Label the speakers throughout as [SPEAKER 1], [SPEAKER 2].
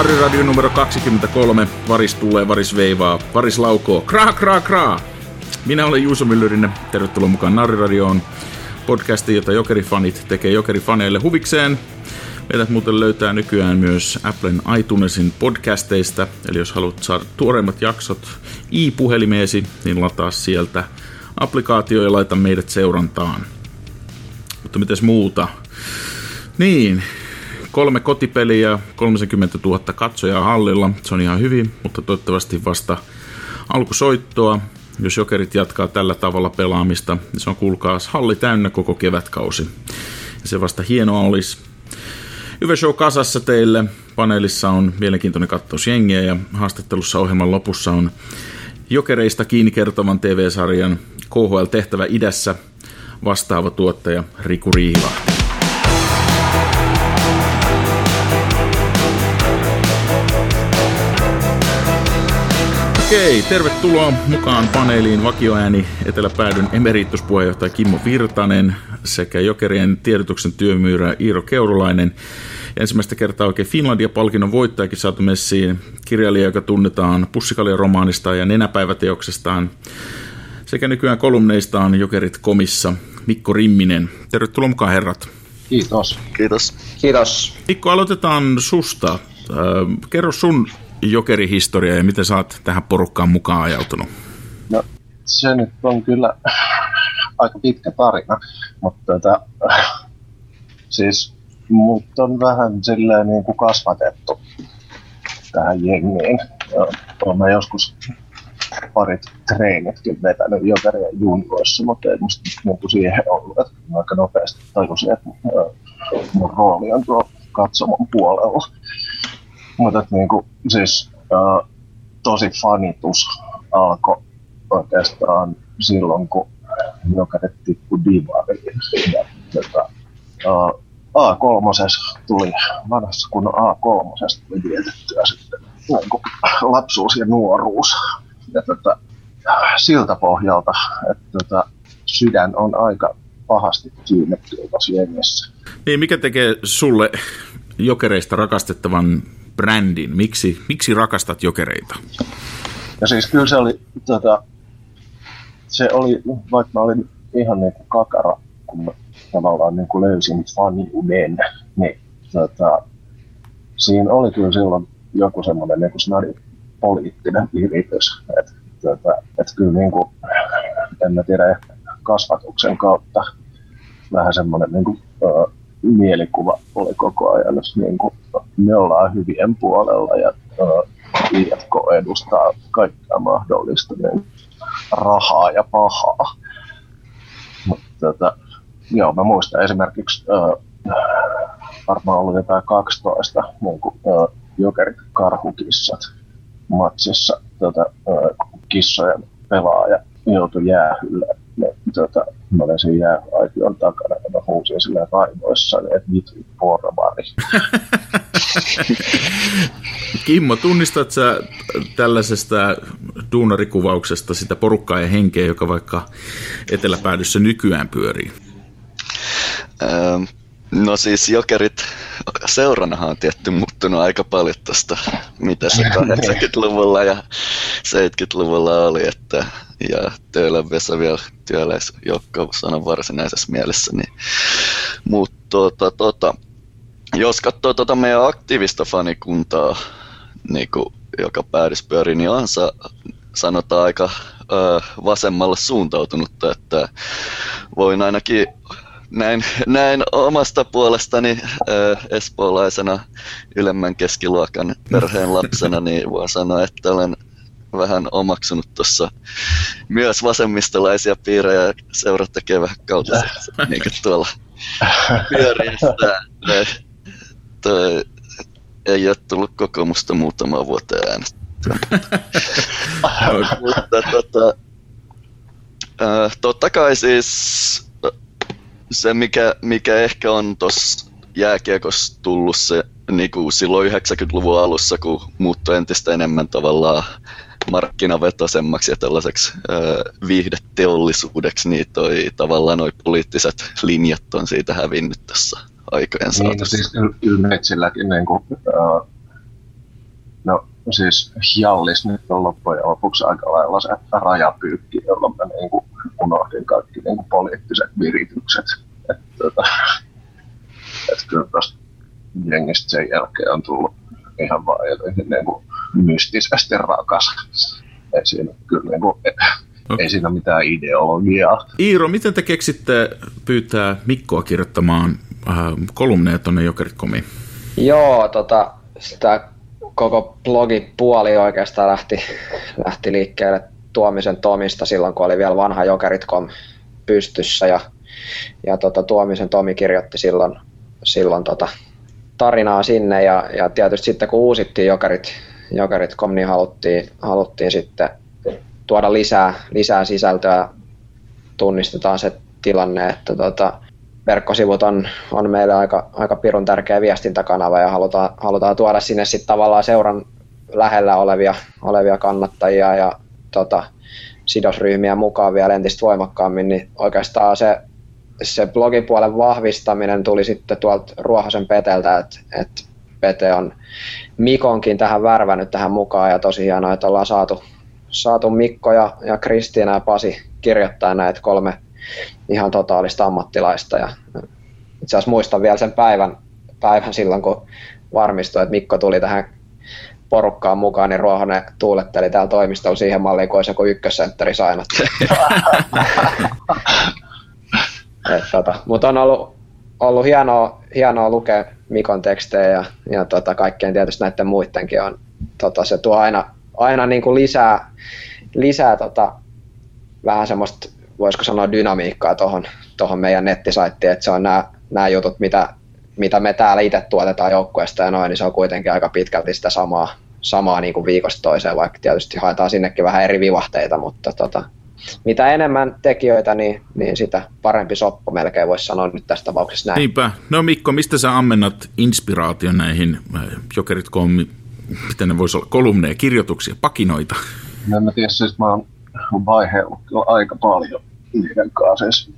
[SPEAKER 1] Radio numero 23. Varis tulee, varis veivaa, varis laukoo. Kraa, kraa, kraa. Minä olen Juuso Myllyrinen. Tervetuloa mukaan Radioon. Podcasti, jota jokerifanit tekee jokerifaneille huvikseen. Meidät muuten löytää nykyään myös Applen iTunesin podcasteista, eli jos haluat saada tuoreimmat jaksot i-puhelimeesi, niin lataa sieltä applikaatio ja laita meidät seurantaan. Mutta mites muuta? Niin, kolme kotipeliä, 30 000 katsojaa hallilla, se on ihan hyvin, mutta toivottavasti vasta alkusoittoa. Jos jokerit jatkaa tällä tavalla pelaamista, niin se on kuulkaas halli täynnä koko kevätkausi. Ja se vasta hienoa olisi. Hyvä show kasassa teille. Paneelissa on mielenkiintoinen kattaus jengiä ja haastattelussa ohjelman lopussa on jokereista kiinni kertovan TV-sarjan KHL-tehtävä idässä vastaava tuottaja Riku Riihilahti. Okei, tervetuloa mukaan paneeliin vakioääni Eteläpäädyn emerituspuheenjohtaja Kimmo Virtanen sekä Jokerien tiedotuksen työmyyrä Iiro Keurulainen. Ensimmäistä kertaa oikein Finlandia-palkinnon voittajakin saatu messiin, kirjailija, joka tunnetaan Pussikaljan romaanista ja nenäpäiväteoksestaan sekä nykyään kolumneistaan Jokerit komissa Mikko Rimminen. Tervetuloa mukaan herrat.
[SPEAKER 2] Kiitos.
[SPEAKER 3] Kiitos.
[SPEAKER 2] Kiitos.
[SPEAKER 1] Mikko, aloitetaan susta. Kerro sun jokerihistoria ja miten sä oot tähän porukkaan mukaan ajautunut?
[SPEAKER 2] No se nyt on kyllä aika pitkä tarina, mutta tota, siis mut on vähän silleen niin kuin kasvatettu tähän jengiin. Olen joskus parit treenitkin vetänyt jokerien junkoissa, mutta ei musta niin siihen ollut, että aika nopeasti tajusin, että mun rooli on tuo katsomon puolella. Mutta niin kuin, siis uh, tosi fanitus alkoi oikeastaan silloin, kun jokainen tippui divariin. Ja, tota, uh, A3 tuli, vanhassa kun A3 tuli vietettyä sitten kuin lapsuus ja nuoruus. Ja tota, siltä pohjalta, että tota, sydän on aika pahasti kiinnitty tuossa.
[SPEAKER 1] Niin, mikä tekee sulle jokereista rakastettavan brändin? Miksi, miksi rakastat jokereita?
[SPEAKER 2] Ja siis kyllä se oli, tota, se oli, vaikka mä olin ihan niin kuin kakara, kun mä tavallaan niin kuin löysin faniuden, niin tota, siinä oli kyllä silloin joku semmoinen niin snadi poliittinen viritys. Että tota, et kyllä niin kuin, en mä tiedä, kasvatuksen kautta vähän semmoinen niin kuin, mielikuva oli koko ajan, jos niin kuin, me ollaan hyvien puolella ja uh, IFK edustaa kaikkea mahdollista niin rahaa ja pahaa. Mutta tota, joo, mä muistan esimerkiksi uh, varmaan ollut jotain 12 niin kuin, uh, jokerit karhukissat matsissa tota, uh, kissojen pelaaja joutui jäähylle ne, tota, mä olin sen jääaition takana ja mä huusin sillä raivoissa, että vitu porvari.
[SPEAKER 1] Kimmo, tunnistat sä tällaisesta duunarikuvauksesta sitä porukkaa ja henkeä, joka vaikka eteläpäädyssä nykyään pyörii?
[SPEAKER 3] Ähm, no siis jokerit seuranahan on tietty muuttunut aika paljon tuosta, mitä se 80-luvulla ja 70-luvulla oli, että ja Töölön Vesa vielä työläisjoukko varsinaisessa mielessä. Niin. Mutta tota, tota, jos katsoo tota meidän aktiivista fanikuntaa, niin kuin, joka päädys pyörii, niin on sa, sanotaan aika ö, vasemmalle suuntautunutta, että voin ainakin näin, näin omasta puolestani ö, espoolaisena ylemmän keskiluokan perheen lapsena, niin voin sanoa, että olen vähän omaksunut tuossa myös vasemmistolaisia piirejä seurat tekee vähän kautta niin kuin tuolla pyöriessä. Toi, ei ole tullut kokoomusta muutama vuoteen äänestettyä. Mutta tota, äh, totta kai siis se, mikä, mikä ehkä on tuossa jääkiekossa tullut se niin kuin silloin 90-luvun alussa, kun muuttui entistä enemmän tavallaan markkinavetoisemmaksi ja tällaiseksi ö, viihdeteollisuudeksi, niin toi, tavallaan noi poliittiset linjat on siitä hävinnyt tässä aikojen
[SPEAKER 2] saatossa. Niin, no siis Ylmetsilläkin niin kuin, äh, No siis Jallis nyt on loppujen lopuksi aika lailla se rajapyykki, jolloin niin kuin unohdin kaikki niin kuin poliittiset viritykset. Että tota, et kyllä tosta jengistä sen jälkeen on tullut ihan vaan jotenkin niin kuin mystisesti rakas. Ei siinä, kyllä niin kuin, ei siinä mitään ideologiaa.
[SPEAKER 1] Iiro, miten te keksitte pyytää Mikkoa kirjoittamaan äh, kolumneja tuonne Jokerit.comiin?
[SPEAKER 4] Joo, tota, sitä koko blogipuoli oikeastaan lähti, lähti liikkeelle Tuomisen Tomista silloin, kun oli vielä vanha Jokerit.com pystyssä ja, ja tota, Tuomisen Tomi kirjoitti silloin, silloin tota, tarinaa sinne ja, ja tietysti sitten kun uusittiin Jokerit, Jokerit.com, niin haluttiin, haluttiin sitten tuoda lisää, lisää sisältöä. Tunnistetaan se tilanne, että tota, verkkosivut on, on meille aika, aika pirun tärkeä viestintäkanava ja halutaan, halutaan tuoda sinne sitten tavallaan seuran lähellä olevia, olevia kannattajia ja tota, sidosryhmiä mukaan vielä entistä voimakkaammin, niin oikeastaan se, se blogipuolen vahvistaminen tuli sitten tuolta Ruohosen Peteltä, että, että Pete on Mikonkin tähän värvännyt tähän mukaan ja tosi hienoa, että ollaan saatu, saatu Mikko ja, ja Kristiina ja Pasi kirjoittaa näitä kolme ihan totaalista ammattilaista. Ja itse asiassa muistan vielä sen päivän, päivän silloin, kun varmistui, että Mikko tuli tähän porukkaan mukaan, niin Ruohonen tuuletteli täällä toimistolla siihen malliin, kun olisi joku ykkössentteri sainattu. tota, Mutta on ollut, ollut hienoa, hienoa lukea Mikon tekstejä ja, ja tota, kaikkien tietysti näiden muidenkin on. Tota, se tuo aina, aina niin kuin lisää, lisää tota, vähän semmoista voisiko sanoa dynamiikkaa tuohon tohon meidän nettisaittiin, että se on nämä, nämä jutut, mitä, mitä me täällä itse tuotetaan joukkueesta ja noin, niin se on kuitenkin aika pitkälti sitä samaa, samaa niin kuin viikosta toiseen, vaikka tietysti haetaan sinnekin vähän eri vivahteita, mutta tota, mitä enemmän tekijöitä, niin, niin sitä parempi soppo melkein voisi sanoa nyt tässä tapauksessa näin.
[SPEAKER 1] Niinpä. No Mikko, mistä sä ammennat inspiraation näihin äh, jokerit.com, miten ne voisi olla, kolumneja, kirjoituksia, pakinoita?
[SPEAKER 2] No, en mä tiedä, siis mä oon vaiheellut aika paljon niiden kanssa. Siis,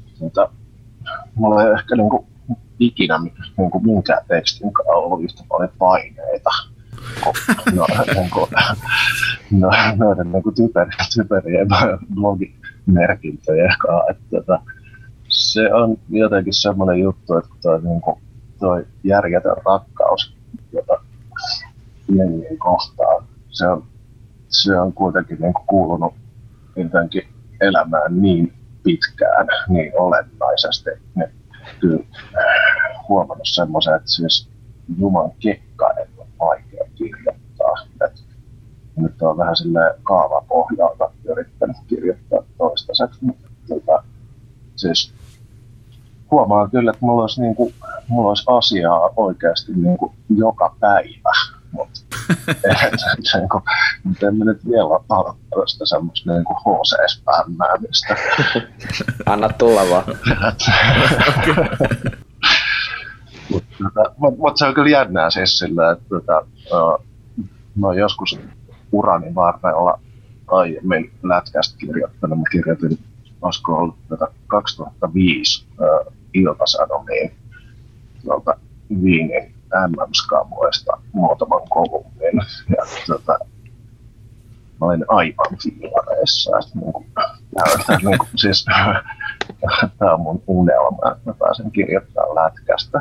[SPEAKER 2] mulla ei ehkä niinku ikinä niinku minkään tekstin kanssa ollut yhtä paljon paineita no, niinku, no, noiden niinku typer, typerien blogimerkintöjen kanssa. Että, tota, se on jotenkin semmoinen juttu, että toi, niinku, toi järjetön rakkaus, jota jengin kohtaan, se on, se on kuitenkin niinku kuulunut jotenkin elämään niin pitkään niin olennaisesti, niin kyllä huomannut semmoisen, että siis Juman kekkainen on vaikea kirjoittaa. Et nyt on vähän sille kaavapohjalta yrittänyt kirjoittaa toistaiseksi, mutta tota, siis huomaan kyllä, että mulla olisi, niin kuin, mulla olisi asiaa oikeasti niin kuin joka päivä, mutta mutta en mä nyt vielä aloittaa sitä semmoista niin kuin HC-spämmäämistä.
[SPEAKER 4] Anna tulla vaan.
[SPEAKER 2] mutta tota, mut, mut se on kyllä jännää siis sillä, että tota, oon joskus urani varrella aiemmin lätkästä kirjoittanut. Mä kirjoitin, olisiko ollut tätä 2005 uh, iltasanomiin tuolta Viinin MM-skamoista muutaman kolumnin. Ja tota, mä olin aivan fiilareissa. Niin siis, tämä on mun unelma, että mä pääsen kirjoittamaan lätkästä.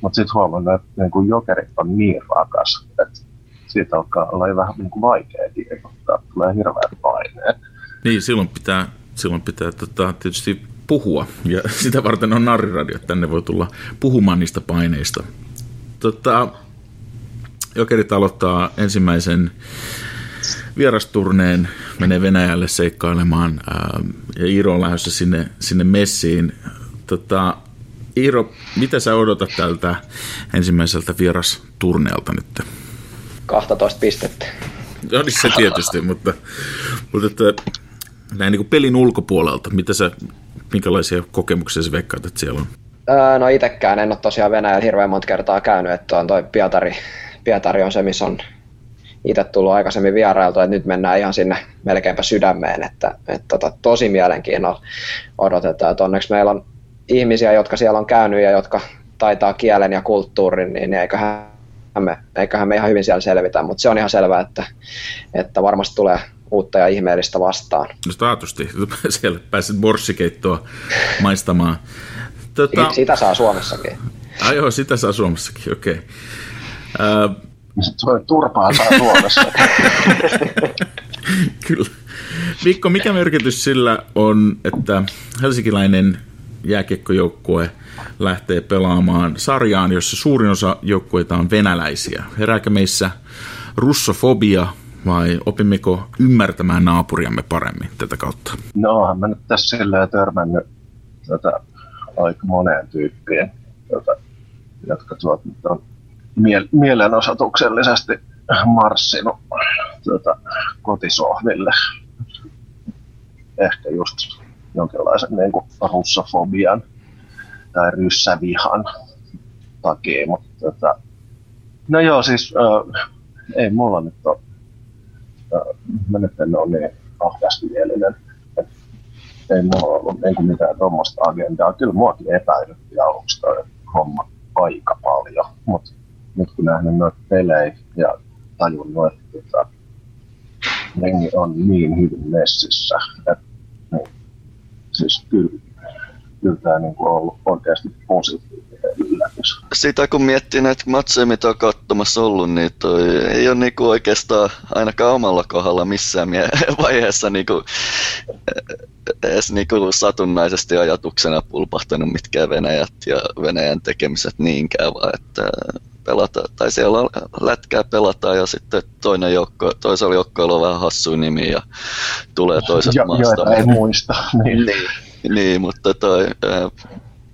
[SPEAKER 2] Mutta sitten huomannut, että niin kuin jokerit on niin rakas, että siitä alkaa olla vähän niin kuin vaikea kirjoittaa. Tulee hirveät paineet.
[SPEAKER 1] Niin, silloin pitää, silloin pitää tota, tietysti puhua. Ja sitä varten on narriradio, että tänne voi tulla puhumaan niistä paineista. Tota, Jokerit aloittaa ensimmäisen vierasturneen, menee Venäjälle seikkailemaan ää, ja Iiro on lähdössä sinne, sinne messiin. Tota, Iiro, mitä sä odotat tältä ensimmäiseltä vierasturneelta nyt?
[SPEAKER 4] 12 pistettä.
[SPEAKER 1] No niin se tietysti, mutta, mutta että, näin niin kuin pelin ulkopuolelta, mitä sä, minkälaisia kokemuksia sä veikkaat, että siellä on?
[SPEAKER 4] Öö, no itekään en ole tosiaan Venäjällä hirveän monta kertaa käynyt, että on toi Pietari, Pietari on se, missä on itse tullut aikaisemmin vierailtu, että nyt mennään ihan sinne melkeinpä sydämeen, että, että tota, tosi mielenkiinnolla odotetaan, että onneksi meillä on ihmisiä, jotka siellä on käynyt ja jotka taitaa kielen ja kulttuurin, niin eiköhän me, eiköhän me ihan hyvin siellä selvitä, mutta se on ihan selvää, että, että varmasti tulee uutta ja ihmeellistä vastaan.
[SPEAKER 1] No taatusti, siellä pääset borssikeittoa maistamaan.
[SPEAKER 4] Tota... Sitä saa Suomessakin.
[SPEAKER 1] Ai joo, sitä saa Suomessakin, okei. Okay. Uh...
[SPEAKER 2] Turpaa saa Suomessa.
[SPEAKER 1] Kyllä. Mikko, mikä merkitys sillä on, että helsinkiläinen jääkiekkojoukkue lähtee pelaamaan sarjaan, jossa suurin osa joukkueita on venäläisiä? Herääkö meissä russofobia vai opimmeko ymmärtämään naapuriamme paremmin tätä kautta?
[SPEAKER 2] No, mä nyt tässä silleen törmännyt tota, aika moneen tyyppiin, tota, jotka tuot nyt on mie- mielenosoituksellisesti marssinut tota, kotisohville. Ehkä just jonkinlaisen niin kuin russofobian tai ryssävihan takia, mutta tota, no joo, siis äh, ei mulla nyt ole, äh, mä nyt en ole niin ahdastielinen, että ei mulla ollut niin kuin mitään tuommoista agendaa. Kyllä muakin epäilytti aluksi toi homma aika paljon, mutta nyt kun nähnyt noita pelejä ja tajunnut, että tota, jengi on niin hyvin messissä, että niin, siis kyllä, kyllä tämä niin kuin on ollut oikeasti positiivinen yllätys.
[SPEAKER 3] Sitä kun miettii näitä matseja, mitä on katsomassa ollut, niin toi ei ole niinku oikeastaan ainakaan omalla kohdalla missään vaiheessa niinku, edes niinku satunnaisesti ajatuksena pulpahtanut mitkään Venäjät ja Venäjän tekemiset niinkään, vaan että pelata, tai siellä on lätkää pelataan ja sitten toinen joukko, toisella joukkoilla on vähän hassu nimi ja tulee toisesta jo, maasta.
[SPEAKER 2] Joita ei muista.
[SPEAKER 3] Niin, niin, niin mutta toi, äh,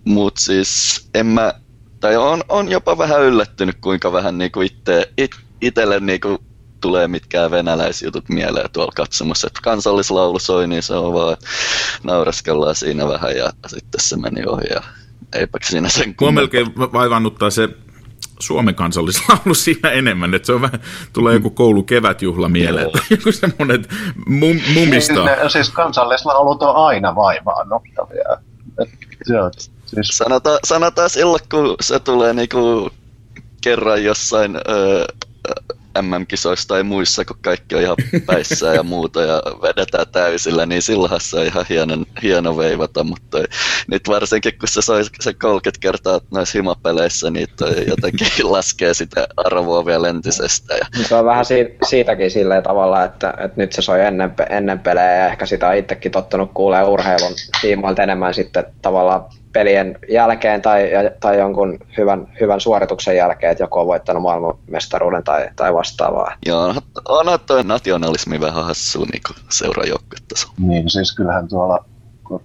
[SPEAKER 3] mut siis en mä, tai on, on jopa vähän yllättynyt, kuinka vähän niinku itse, it, itselle niinku tulee mitkään venäläisjutut mieleen tuolla katsomassa, että kansallislaulu soi, niin se on vaan, nauraskellaan siinä vähän ja sitten se meni ohi ja eipä siinä sen
[SPEAKER 1] Mua melkein vaivannuttaa se Suomen kansallislaulu siinä enemmän, että se on vähän, tulee joku koulu kevätjuhla mieleen, Joo. joku semmoinen mum, mumista. Siis,
[SPEAKER 2] ne, siis kansallislaulut on aina vaivaannuttavia.
[SPEAKER 3] siis... Sanotaan, sanotaan silloin, kun se tulee niinku kerran jossain öö, MM-kisoissa tai muissa, kun kaikki on ihan päissään ja muuta ja vedetään täysillä, niin silloinhan se on ihan hieno, hieno veivata, mutta nyt varsinkin kun se soi se 30 kertaa noissa himapeleissä, niin toi jotenkin laskee sitä arvoa vielä entisestä. Ja...
[SPEAKER 4] Se on vähän si- siitäkin silleen tavalla, että, että nyt se soi ennen, ennen pelejä ja ehkä sitä itsekin tottunut kuulee urheilun tiimoilta enemmän sitten tavallaan pelien jälkeen tai, tai jonkun hyvän, hyvän suorituksen jälkeen, että joku on voittanut maailmanmestaruuden tai, tai vastaavaa.
[SPEAKER 3] Joo, onhan tuo nationalismi vähän hassu niin seurajoukkuetaso.
[SPEAKER 2] Niin, siis kyllähän tuolla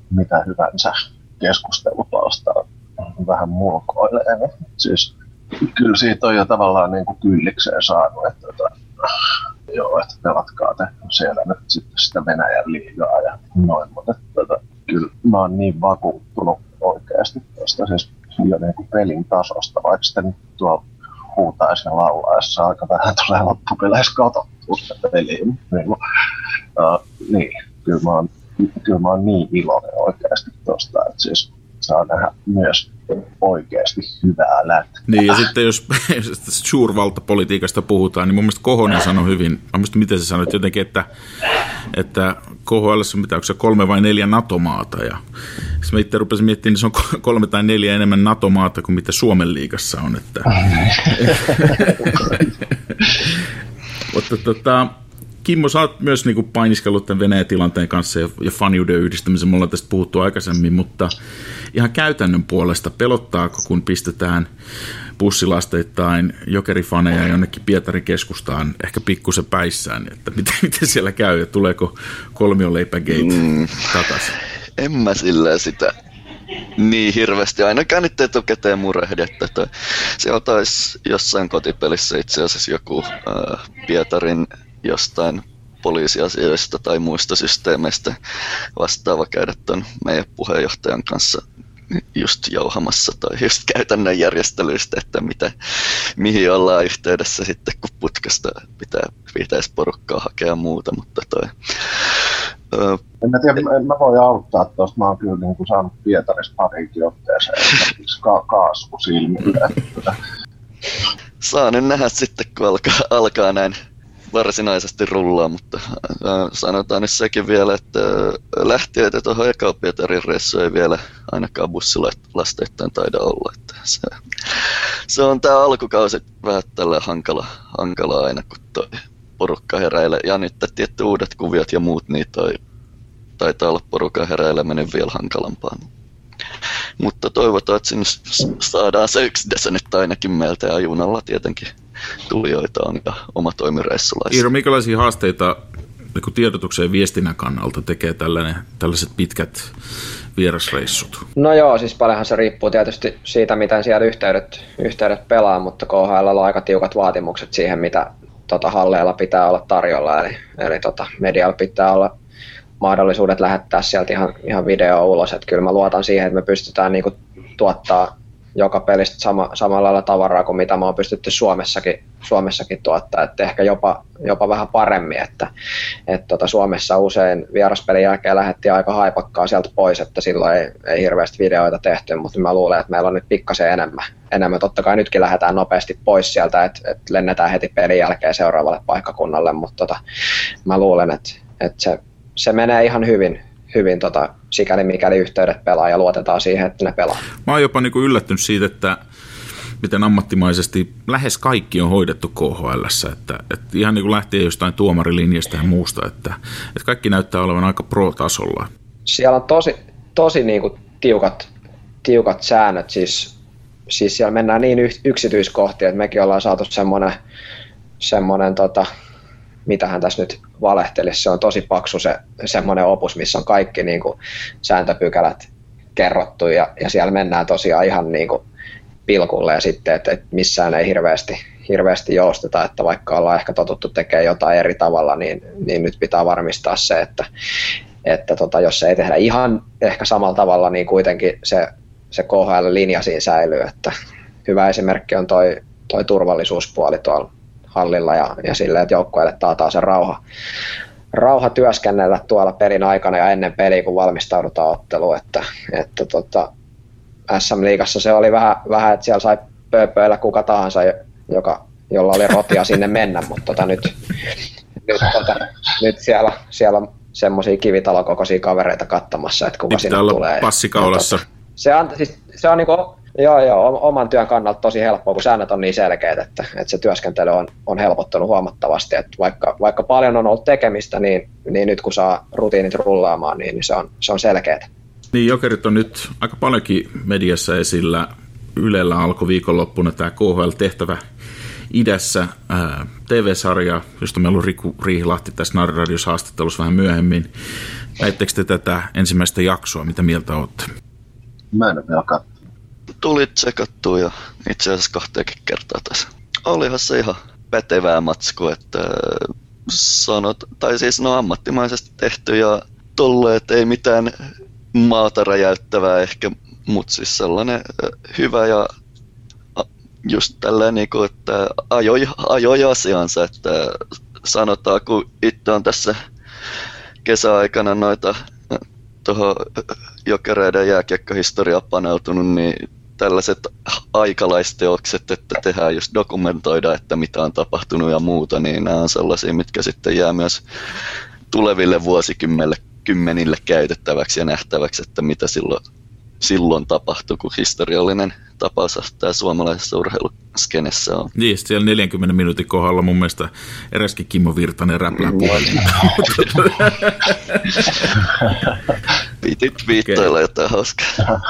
[SPEAKER 2] mitä hyvänsä keskustelupalsta vähän mulkoilee. Niin siis kyllä siitä on jo tavallaan niin kuin kyllikseen saanut, että, että tota, joo, että pelatkaa te siellä nyt sitten sitä Venäjän liigaa ja noin, mutta että, että, kyllä mä oon niin vakuuttunut oikeasti tuosta siis jo niin kuin pelin tasosta, vaikka sitten tuo huutaisi ja laulaessa aika vähän tulee loppupeleissä katsottua sitä peliä. Niin, uh, niin kyllä, mä oon, kyllä mä oon niin iloinen oikeasti tuosta, että siis saa nähdä myös oikeasti hyvää lätkää.
[SPEAKER 1] Niin, ja sitten jos, jos suurvaltapolitiikasta puhutaan, niin mun mielestä Kohonen sanoi hyvin, mä mielestä miten se sanoi, jotenkin, että, että KHL on mitä, onko se kolme vai neljä NATO-maata, ja sitten mä itse rupesin miettimään, niin se on kolme tai neljä enemmän NATO-maata kuin mitä Suomen liigassa on, että... Mutta tota, Kimmo, sä oot myös niin kuin painiskellut tämän Venäjän tilanteen kanssa ja, ja faniuden yhdistämisen, me ollaan tästä puhuttu aikaisemmin, mutta ihan käytännön puolesta, pelottaako kun pistetään bussilasteittain jokerifaneja jonnekin Pietarin keskustaan ehkä pikkusen päissään, että miten, miten siellä käy ja tuleeko kolmioleipägate mm, takaisin?
[SPEAKER 3] En mä sillä sitä niin hirveästi. Ainakaan nyt etukäteen murehdi, että siellä taisi jossain kotipelissä itse asiassa joku äh, Pietarin jostain poliisiasioista tai muista systeemeistä vastaava käydä tuon meidän puheenjohtajan kanssa just jauhamassa tai just käytännön järjestelyistä, että mitä, mihin ollaan yhteydessä sitten, kun putkasta pitää, pitäisi porukkaa hakea muuta, mutta toi,
[SPEAKER 2] en mä tiedä, en mä voi auttaa tuosta. Mä oon kyllä niin kuin saanut Pietarissa parinkin otteeseen esimerkiksi ka- kaasku silmille.
[SPEAKER 3] saa nyt nähdä sitten, kun alkaa, alkaa näin varsinaisesti rullaa, mutta äh, sanotaan nyt sekin vielä, että äh, lähtiöitä tuohon eka Pietarin reissu ei vielä ainakaan bussilasteittain taida olla. Että se, se on tämä alkukausi vähän tällä hankala, hankala aina, kun toi porukka heräilee. Ja nyt tietty uudet kuviot ja muut, niin toi taitaa olla porukan heräileminen vielä hankalampaa. Mutta toivotaan, että sinne saadaan se yksi nyt ainakin meiltä ja junalla tietenkin tulijoita on ja oma toimireissulaisia.
[SPEAKER 1] Iiro, minkälaisia haasteita niin tiedotuksen ja viestinnän kannalta tekee tällainen, tällaiset pitkät vierasreissut?
[SPEAKER 4] No joo, siis paljonhan se riippuu tietysti siitä, miten siellä yhteydet, yhteydet pelaa, mutta KHL on aika tiukat vaatimukset siihen, mitä tota, halleilla pitää olla tarjolla, eli, eli tota, medialla pitää olla mahdollisuudet lähettää sieltä ihan, ihan video ulos, että kyllä mä luotan siihen, että me pystytään niinku tuottaa joka pelistä sama, samalla lailla tavaraa kuin mitä me on pystytty Suomessakin, Suomessakin tuottaa, että ehkä jopa, jopa vähän paremmin, että, että tota Suomessa usein vieraspelin jälkeen lähdettiin aika haipakkaa sieltä pois, että silloin ei, ei hirveästi videoita tehty, mutta mä luulen, että meillä on nyt pikkasen enemmän. enemmän. Totta kai nytkin lähdetään nopeasti pois sieltä, että, että lennetään heti pelin jälkeen seuraavalle paikkakunnalle, mutta tota, mä luulen, että, että se, se menee ihan hyvin, hyvin tota, sikäli mikäli yhteydet pelaa ja luotetaan siihen, että ne pelaa.
[SPEAKER 1] Mä oon jopa niin yllättynyt siitä, että miten ammattimaisesti lähes kaikki on hoidettu KHL, että, että ihan niin kuin lähtien jostain tuomarilinjasta ja muusta, että, että kaikki näyttää olevan aika pro-tasolla.
[SPEAKER 4] Siellä on tosi, tosi niin kuin tiukat, tiukat säännöt, siis, siis siellä mennään niin yksityiskohtia, että mekin ollaan saatu semmoinen, semmoinen tota, mitähän tässä nyt valehtelisi. Se on tosi paksu se semmoinen opus, missä on kaikki niin kuin, sääntöpykälät kerrottu ja, ja siellä mennään tosiaan ihan niin kuin, pilkulle ja sitten, että, että missään ei hirveästi, hirveästi jousteta, että vaikka ollaan ehkä totuttu tekemään jotain eri tavalla, niin, niin nyt pitää varmistaa se, että, että tota, jos se ei tehdä ihan ehkä samalla tavalla, niin kuitenkin se, se KHL-linja siinä säilyy, että hyvä esimerkki on toi, toi turvallisuuspuoli tuolla hallilla ja, ja sille, että joukkueelle taataan se rauha, rauha työskennellä tuolla pelin aikana ja ennen peliä, kun valmistaudutaan otteluun. Että, että tota, SM-liigassa se oli vähän, vähän, että siellä sai pööpöillä kuka tahansa, joka, jolla oli rotia sinne mennä, mutta tota, nyt, nyt, tota, nyt siellä, siellä on semmoisia kivitalokokoisia kavereita katsomassa, että kuka sinne tulee.
[SPEAKER 1] passikaulassa.
[SPEAKER 4] tota, se on, siis, se on niinku Joo, joo, oman työn kannalta tosi helppoa, kun säännöt on niin selkeät, että, että se työskentely on, on helpottunut huomattavasti. Että vaikka, vaikka paljon on ollut tekemistä, niin, niin nyt kun saa rutiinit rullaamaan, niin se on, se on selkeää.
[SPEAKER 1] Niin, Jokerit on nyt aika paljonkin mediassa esillä. Ylellä alkoi viikonloppuna tämä KHL-tehtävä idässä ää, TV-sarja, josta meillä on Riku Riihilahti tässä Narradios haastattelussa vähän myöhemmin. Näittekö te tätä ensimmäistä jaksoa? Mitä mieltä olette?
[SPEAKER 2] Mä en ole vielä
[SPEAKER 3] tuli tsekattua ja itse asiassa kahteenkin kertaa tässä. Olihan se ihan pätevää matskua, että äh, sanot, tai siis no ammattimaisesti tehty ja tolleet ei mitään maata räjäyttävää ehkä, mutta siis sellainen äh, hyvä ja just tällainen, niin kuin, että ajoi, ajoi asiansa, että sanotaan, kun itse on tässä kesäaikana noita äh, tuohon jokereiden jääkiekkohistoriaa paneutunut, niin tällaiset aikalaisteokset, että tehdään just dokumentoida, että mitä on tapahtunut ja muuta, niin nämä on sellaisia, mitkä sitten jää myös tuleville vuosikymmenille kymmenille käytettäväksi ja nähtäväksi, että mitä silloin, silloin tapahtui, kun historiallinen tapaus tämä suomalaisessa urheiluskenessä on.
[SPEAKER 1] Niin, siellä 40 minuutin kohdalla mun mielestä eräskin Kimmo Virtanen räplää puhelin.
[SPEAKER 3] Pitit viittoilla okay. jotain hauskaa.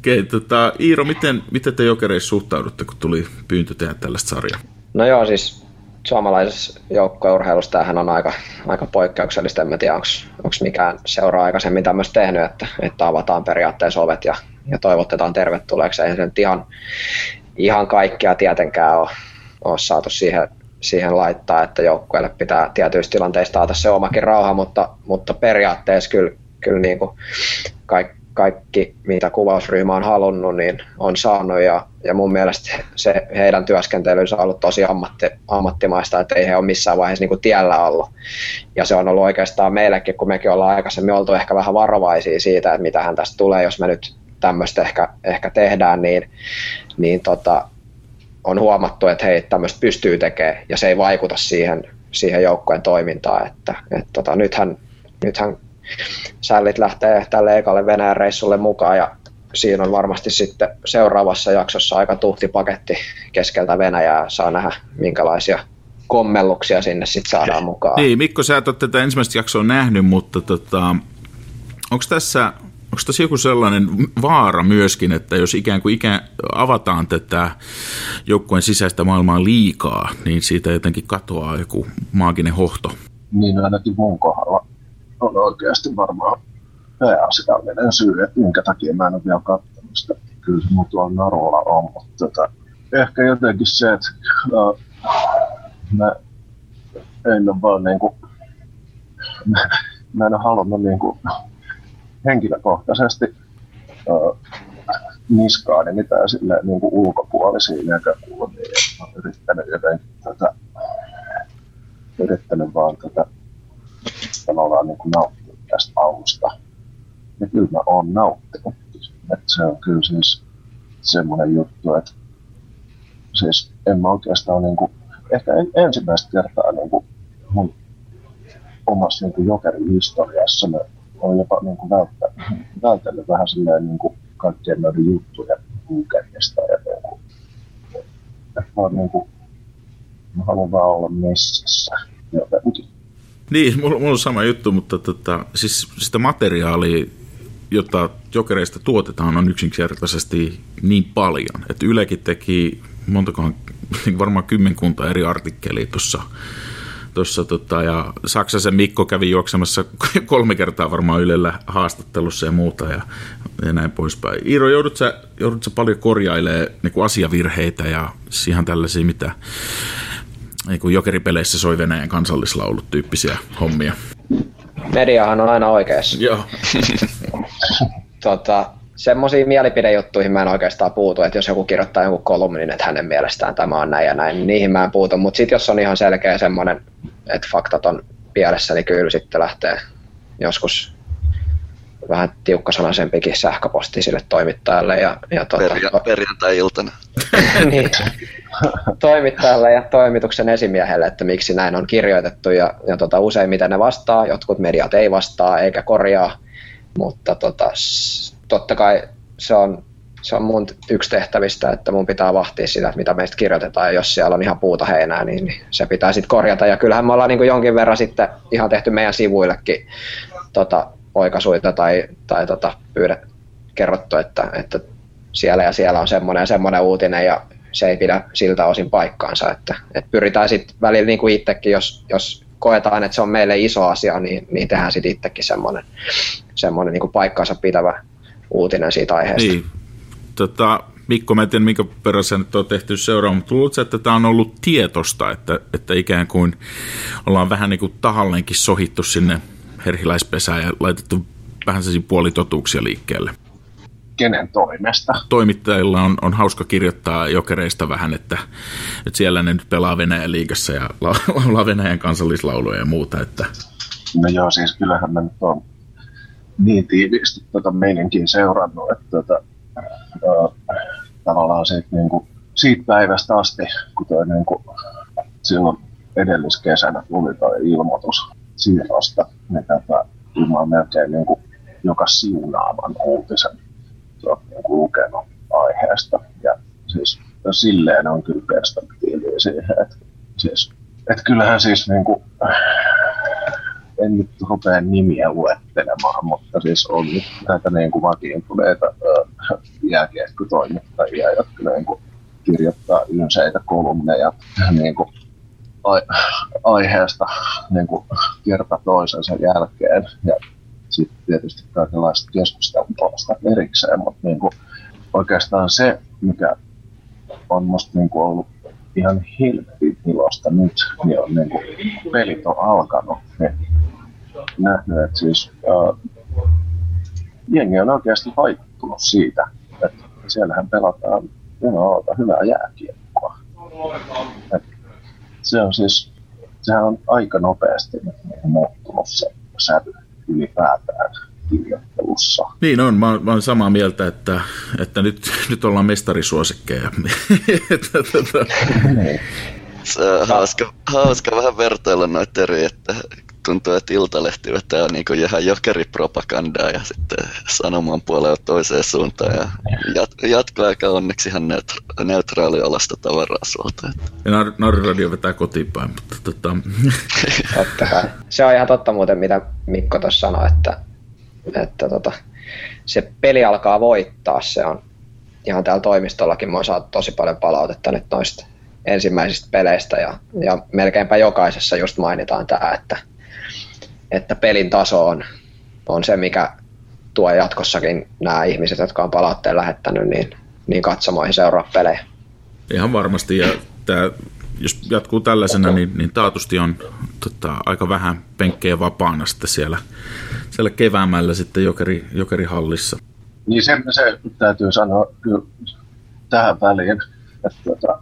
[SPEAKER 1] Okei, tota, Iiro, miten, miten te jokereissa suhtaudutte, kun tuli pyyntö tehdä tällaista sarjaa?
[SPEAKER 4] No joo, siis suomalaisessa joukkueurheilussa tämähän on aika, aika poikkeuksellista. En tiedä, onko mikään seuraa aikaisemmin tämmöistä tehnyt, että, että avataan periaatteessa ovet ja, ja toivotetaan tervetulleeksi. Ei se nyt ihan, ihan kaikkia tietenkään ole, ole saatu siihen, siihen laittaa, että joukkueelle pitää tietyissä tilanteissa taata se omakin rauha, mutta, mutta periaatteessa kyllä, kyllä niin kuin kaikki kaikki, mitä kuvausryhmä on halunnut, niin on saanut ja, ja mun mielestä se heidän työskentelynsä on ollut tosi ammatti, ammattimaista, että ei he ole missään vaiheessa niin kuin tiellä ollut. Ja se on ollut oikeastaan meillekin, kun mekin ollaan aikaisemmin oltu ehkä vähän varovaisia siitä, että mitä hän tästä tulee, jos me nyt tämmöistä ehkä, ehkä tehdään, niin, niin tota, on huomattu, että hei, tämmöistä pystyy tekemään ja se ei vaikuta siihen, siihen joukkojen toimintaan. Että, et tota, nythän, nythän sällit lähtee tälle ekalle Venäjän reissulle mukaan ja siinä on varmasti sitten seuraavassa jaksossa aika tuhti paketti keskeltä Venäjää. Saa nähdä, minkälaisia kommelluksia sinne sitten saadaan mukaan.
[SPEAKER 1] Niin, Mikko, sä et ole tätä ensimmäistä jaksoa nähnyt, mutta tota, onko tässä onko tässä joku sellainen vaara myöskin, että jos ikään kuin ikään avataan tätä joukkueen sisäistä maailmaa liikaa, niin siitä jotenkin katoaa joku maaginen hohto?
[SPEAKER 2] Niin ainakin mun kohdalla on oikeasti varmaan pääasiallinen syy, että minkä takia mä en ole vielä katsonut sitä. Kyllä se tuolla narulla on, mutta tota, ehkä jotenkin se, että uh, mä en ole vaan niinku, mä, mä en ole halunnut niinku henkilökohtaisesti uh, niskaani mitään silleen niinku ulkopuolisia näkökulmia. Mä oon yrittänyt jotenkin tota, yrittänyt vaan tota, tavallaan niinku nauttia tästä alusta. Ja kyllä mä oon nauttinut. Et se on kyllä siis semmoinen juttu, että siis en mä oikeastaan niinku, ehkä ensimmäistä kertaa niinku mun omassa niinku jokerin historiassa mä olen jopa niinku välttänyt, välttänyt vähän silleen niinku kaikkien noiden juttujen lukemista ja niinku, että mä, niinku, mä haluan vaan olla messissä jotenkin.
[SPEAKER 1] Niin, mulla, mulla on sama juttu, mutta tota, siis sitä materiaalia, jota jokereista tuotetaan, on yksinkertaisesti niin paljon, että Ylekin teki montakohan, varmaan kymmenkunta eri artikkelia tuossa Tossa, tota, ja Saksasen Mikko kävi juoksemassa kolme kertaa varmaan Ylellä haastattelussa ja muuta ja, ja näin poispäin. Iiro, joudut sä, joudut paljon korjailemaan niin asiavirheitä ja ihan tällaisia, mitä niin kuin jokeripeleissä soi Venäjän kansallislaulut tyyppisiä hommia.
[SPEAKER 4] Mediahan on aina oikeassa.
[SPEAKER 1] Joo.
[SPEAKER 4] tota, semmoisiin mielipidejuttuihin mä en oikeastaan puutu, että jos joku kirjoittaa jonkun kolumnin, että hänen mielestään tämä on näin ja näin, niin niihin mä en puutu, mutta sitten jos on ihan selkeä semmoinen, että faktat on pielessä, niin kyllä sitten lähtee joskus vähän tiukkasanaisempikin sähköposti sille toimittajalle. Ja, ja
[SPEAKER 3] tuota, Perja- perjantai-iltana.
[SPEAKER 4] niin, toimittajalle ja toimituksen esimiehelle, että miksi näin on kirjoitettu. Ja, ja tota, useimmiten ne vastaa, jotkut mediat ei vastaa eikä korjaa, mutta tota, totta kai se on, se on mun yksi tehtävistä, että mun pitää vahtia sitä, että mitä meistä kirjoitetaan, ja jos siellä on ihan puuta heinää, niin, niin se pitää sitten korjata. Ja kyllähän me ollaan niin jonkin verran sitten ihan tehty meidän sivuillekin tota, oikaisuita tai, tai tota, pyydä, kerrottu, että, että siellä ja siellä on semmoinen ja semmoinen uutinen, ja se ei pidä siltä osin paikkaansa. Että, että pyritään sitten välillä niin kuin itsekin, jos, jos koetaan, että se on meille iso asia, niin, niin tehdään sitten itsekin semmoinen, semmoinen niin kuin paikkaansa pitävä uutinen siitä aiheesta.
[SPEAKER 1] Niin. Tota, Mikko, mä en tiedä, minkä perässä nyt on tehty seuraa, mutta luuletko, että tämä on ollut tietosta, että, että ikään kuin ollaan vähän niin kuin tahalleenkin sohittu sinne herhiläispesään ja laitettu vähän sellaisia puolitotuuksia liikkeelle?
[SPEAKER 2] Kenen toimesta?
[SPEAKER 1] Toimittajilla on, on hauska kirjoittaa jokereista vähän, että, että siellä ne nyt pelaa Venäjän liigassa ja laulaa Venäjän kansallislauluja ja muuta. Että...
[SPEAKER 2] No joo, siis kyllähän mä nyt on niin tiiviisti tota meininkin seurannut, että tota, äh, tavallaan siitä, niin kuin, siitä päivästä asti, kun toi, niin kuin, silloin edelliskesänä tuli tuo ilmoitus siirrosta, niin tätä mä melkein niin kuin, joka siunaavan uutisen niin kuin, lukenut aiheesta. Ja siis silleen on kyllä perspektiiviä siihen, että siis, että kyllähän siis niin kuin, en nyt rupea nimiä luettelemaan, mutta siis on nyt näitä niin kuin vakiintuneita jääkiekkotoimittajia, jotka niin kuin kirjoittaa ylseitä kolumneja niin kuin aiheesta niin kuin kerta toisensa jälkeen. Ja sitten tietysti kaikenlaista keskustelua erikseen, mutta niin kuin oikeastaan se, mikä on musta niin kuin ollut ihan helvetin ilosta nyt, niin on niin kuin pelit on alkanut. Niin nähnyt, että siis uh, jengi on oikeasti vaikuttunut siitä, että siellähän pelataan jumalauta hyvää jääkiekkoa. Et se on siis, sehän on aika nopeasti muuttunut se sävy ylipäätään kirjoittelussa.
[SPEAKER 1] Niin on, mä, mä olen samaa mieltä, että, että nyt, nyt ollaan mestarisuosikkeja. että, tota...
[SPEAKER 3] Niin. Hauska, hauska vähän vertailla noita eri, että tuntuu, että Iltalehti vetää niin kuin ihan jokeripropagandaa ja sitten sanoman puolella toiseen suuntaan. Ja jat, jatkoaika onneksi ihan neutra- neutraaliolasta tavaraa suolta.
[SPEAKER 1] Ja Nar- Narriradio vetää kotiinpäin, mutta tota...
[SPEAKER 4] Se on ihan totta muuten, mitä Mikko tuossa sanoi, että, että tota, se peli alkaa voittaa. Se on ihan täällä toimistollakin. Mä saatu tosi paljon palautetta nyt noista ensimmäisistä peleistä ja, ja melkeinpä jokaisessa just mainitaan tämä, että, että pelin taso on, on se, mikä tuo jatkossakin nämä ihmiset, jotka on palautteen lähettänyt, niin, niin katsomoihin seuraa pelejä.
[SPEAKER 1] Ihan varmasti, ja tämä, jos jatkuu tällaisena, niin, niin taatusti on tota, aika vähän penkkejä vapaana sitten siellä, siellä keväämällä sitten jokeri, jokerihallissa.
[SPEAKER 2] Niin se, se täytyy sanoa kyllä tähän väliin, että tota,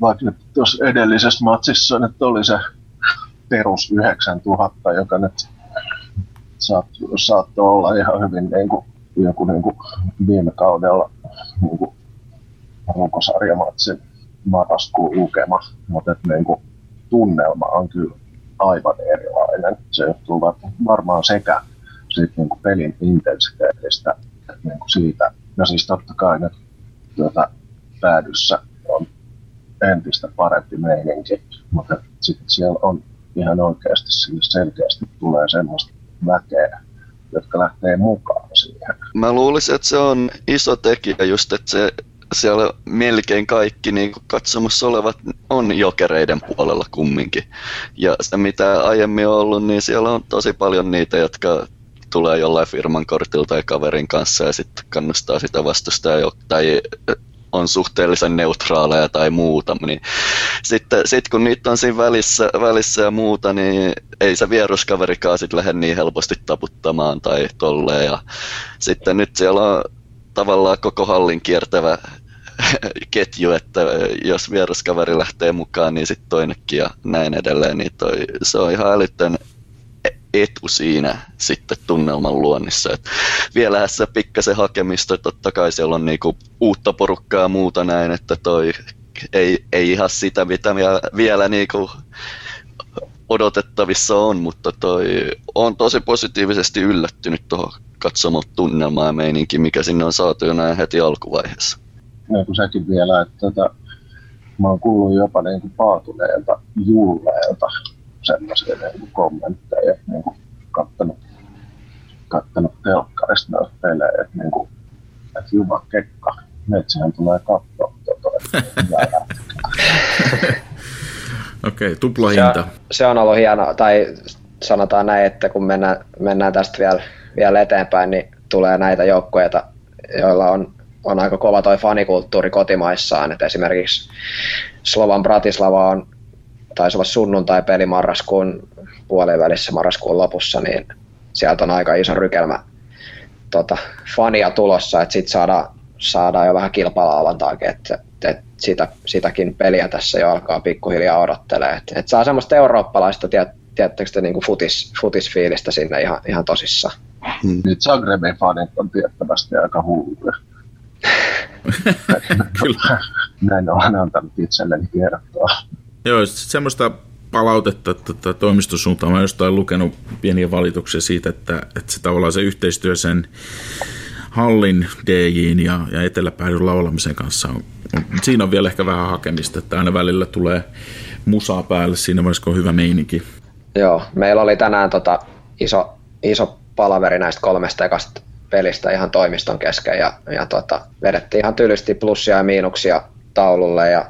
[SPEAKER 2] vaikka nyt tuossa edellisessä matsissa nyt oli se perus 9000, joka nyt saattoi olla ihan hyvin niin kuin, joku niin kuin viime kaudella niin kuin runkosarjamatsin marraskuun lukema, mutta niin kuin, tunnelma on kyllä aivan erilainen. Se johtuu varmaan sekä siitä, niin kuin pelin intensiteetistä että niin kuin siitä, ja siis totta kai nyt tuota, päädyssä on entistä parempi meininki, mutta sitten siellä on ihan oikeasti sinne selkeästi tulee semmoista väkeä, jotka lähtee mukaan siihen.
[SPEAKER 3] Mä luulisin, että se on iso tekijä just, että se siellä melkein kaikki niin katsomassa olevat on jokereiden puolella kumminkin. Ja se mitä aiemmin on ollut, niin siellä on tosi paljon niitä, jotka tulee jollain firman kortilla tai kaverin kanssa ja sitten kannustaa sitä vastustaa tai on suhteellisen neutraaleja tai muuta, niin sitten sit kun niitä on siinä välissä, välissä ja muuta, niin ei se vieruskaverikaan sitten lähde niin helposti taputtamaan tai tolleen. Ja sitten nyt siellä on tavallaan koko hallin kiertävä ketju, että jos vieraskaveri lähtee mukaan, niin sitten toinenkin ja näin edelleen, niin toi, se on ihan älytön etu siinä sitten tunnelman luonnissa. Et vielähän se pikkasen hakemista, totta kai siellä on niinku uutta porukkaa ja muuta näin, että toi ei, ei ihan sitä, mitä vielä, vielä niinku odotettavissa on, mutta toi on tosi positiivisesti yllättynyt tuohon katsomaan tunnelmaa ja meininki, mikä sinne on saatu jo näin heti alkuvaiheessa.
[SPEAKER 2] No kun sekin vielä, että tota, mä oon kuullut jopa niin kuin paatuneelta julleelta semmoisia niin kommentteja, niin kuin kattanut, kattanut telkkarista noita pelejä, että, niin kuin, että Juma Kekka, metsihän tulee katsoa tuota,
[SPEAKER 1] Okei, okay, tuplahinta.
[SPEAKER 4] Se, se on ollut hienoa, tai sanotaan näin, että kun mennään, mennään tästä vielä, vielä eteenpäin, niin tulee näitä joukkueita, joilla on, on aika kova toi fanikulttuuri kotimaissaan. Et esimerkiksi Slovan Bratislava on taisi olla sunnuntai-peli marraskuun puolivälissä marraskuun lopussa, niin sieltä on aika iso rykelmä tota, fania tulossa, että sitten saadaan, saadaan jo vähän kilpalauantaakin, että, että sitä, sitäkin peliä tässä jo alkaa pikkuhiljaa odottelee. Että, että saa semmoista eurooppalaista, tiet, tiedättekö niin kuin futis, futisfiilistä sinne ihan, ihan tosissaan.
[SPEAKER 2] Hmm. Nyt Zagrebin fanit on tiettävästi aika hulluja. Kyllä. Näin olen antanut itselleni kertoa.
[SPEAKER 1] Joo, semmoista palautetta että toimistosuuntaan. Mä jostain lukenut pieniä valituksia siitä, että, että se tavallaan se yhteistyö sen hallin DJin ja, ja eteläpäädyn laulamisen kanssa on, on, siinä on vielä ehkä vähän hakemista, että aina välillä tulee musaa päälle siinä vaiheessa, on hyvä meininki.
[SPEAKER 4] Joo, meillä oli tänään tota iso, iso palaveri näistä kolmesta ekasta pelistä ihan toimiston kesken ja, ja tota, vedettiin ihan tylysti plussia ja miinuksia taululle ja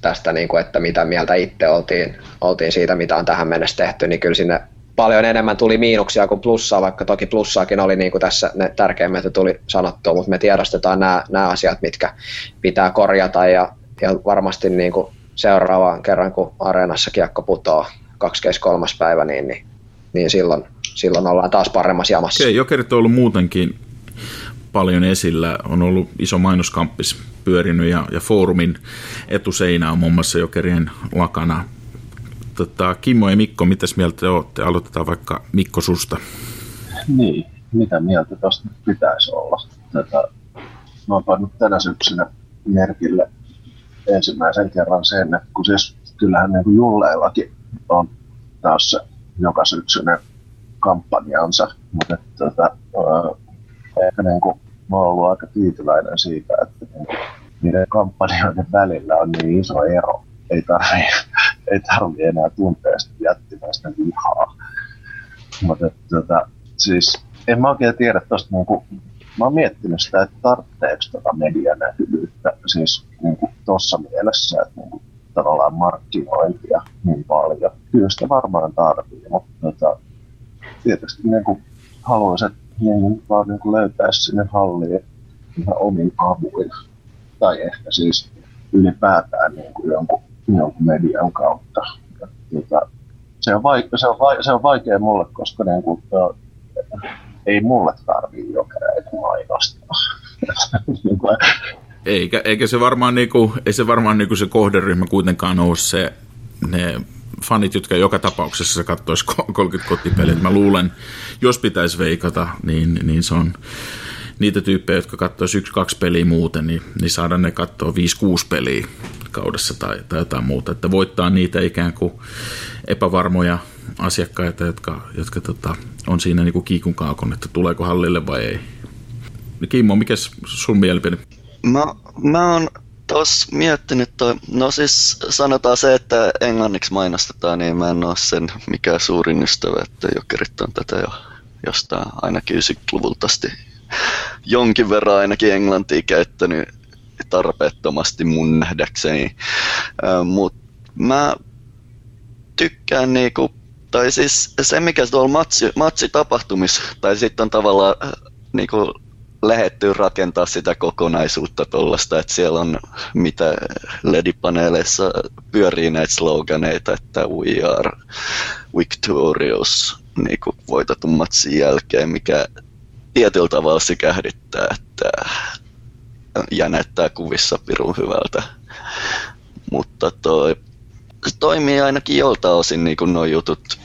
[SPEAKER 4] tästä, niin kuin, että mitä mieltä itse oltiin, oltiin siitä, mitä on tähän mennessä tehty, niin kyllä sinne paljon enemmän tuli miinuksia kuin plussaa, vaikka toki plussaakin oli niin kuin tässä ne tärkeimmät tuli sanottua, mutta me tiedostetaan nämä, nämä asiat, mitkä pitää korjata ja, ja varmasti niin kuin seuraavaan kerran, kun areenassa kiekko putoaa 23. päivä, niin, niin, niin silloin, silloin ollaan taas paremmassa jamassa.
[SPEAKER 1] Okei, jokerit on ollut muutenkin paljon esillä. On ollut iso mainoskamppis pyörinyt ja, ja foorumin etuseinä on muun muassa Jokerien lakana. Tota, Kimmo ja Mikko, mitäs mieltä te olette? Aloitetaan vaikka Mikko susta.
[SPEAKER 2] niin, mitä mieltä tuosta pitäisi olla. Tätä, mä oon pannut tänä syksynä merkille ensimmäisen kerran sen, että kun siis kyllähän niin Julleillakin on taas se joka syksyinen kampanjansa, mutta että, tota, niin kuin, mä oon ollut aika tyytyväinen siitä, että niin kuin, niiden kampanjoiden välillä on niin iso ero. Ei tarvi, ei tarvi enää tuntea sitä jättimäistä vihaa. Mutta tota, siis en mä oikein tiedä tuosta niinku, mä oon miettinyt sitä, että tarvitseeko tota medianäkyvyyttä siis niinku tossa mielessä, että niinku, tavallaan markkinointia niin paljon. Kyllä sitä varmaan tarvii, mutta tota, tietysti niinku, haluaisin, että niin vaan niinku löytäisi sinne halliin ihan omin avuin. Tai ehkä siis ylipäätään niin kuin jonkun, jonkun median kautta. Ja, tota, se, on vaikea, se, on vaikea, se on vaikea mulle, koska niin kuin, to, ei mulle tarvii jokereita mainostaa.
[SPEAKER 1] eikä, eikä se varmaan, niinku, ei se varmaan niinku se kohderyhmä kuitenkaan ole se, ne fanit, jotka joka tapauksessa katsoisi 30 kotipeliä. Mä luulen, jos pitäisi veikata, niin, niin se on niitä tyyppejä, jotka katsoisi yksi, kaksi peliä muuten, niin, niin saada ne katsoa 5-6 peliä kaudessa tai, tai jotain muuta. Että voittaa niitä ikään kuin epävarmoja asiakkaita, jotka, jotka tota, on siinä niin kuin kiikun kaakon, että tuleeko hallille vai ei. Kimmo, mikä sun mielipide?
[SPEAKER 3] Mä, mä oon tos miettinyt toi, no siis sanotaan se, että englanniksi mainostetaan, niin mä en ole sen mikä suurin ystävä, että jokerit on tätä jo jostain ainakin 90-luvulta asti jonkin verran ainakin englantia käyttänyt tarpeettomasti mun nähdäkseni. Mutta mä tykkään niinku, tai siis se mikä tuolla matsi, matsitapahtumissa, tai sitten on tavallaan niinku lähetty rakentaa sitä kokonaisuutta tuollaista, että siellä on mitä ledipaneeleissa pyörii näitä sloganeita, että we are victorious niin voitetun matsin jälkeen, mikä tietyllä tavalla se kähdittää, että ja näyttää kuvissa pirun hyvältä. Mutta toi, toimii ainakin jolta osin niin kuin nuo jutut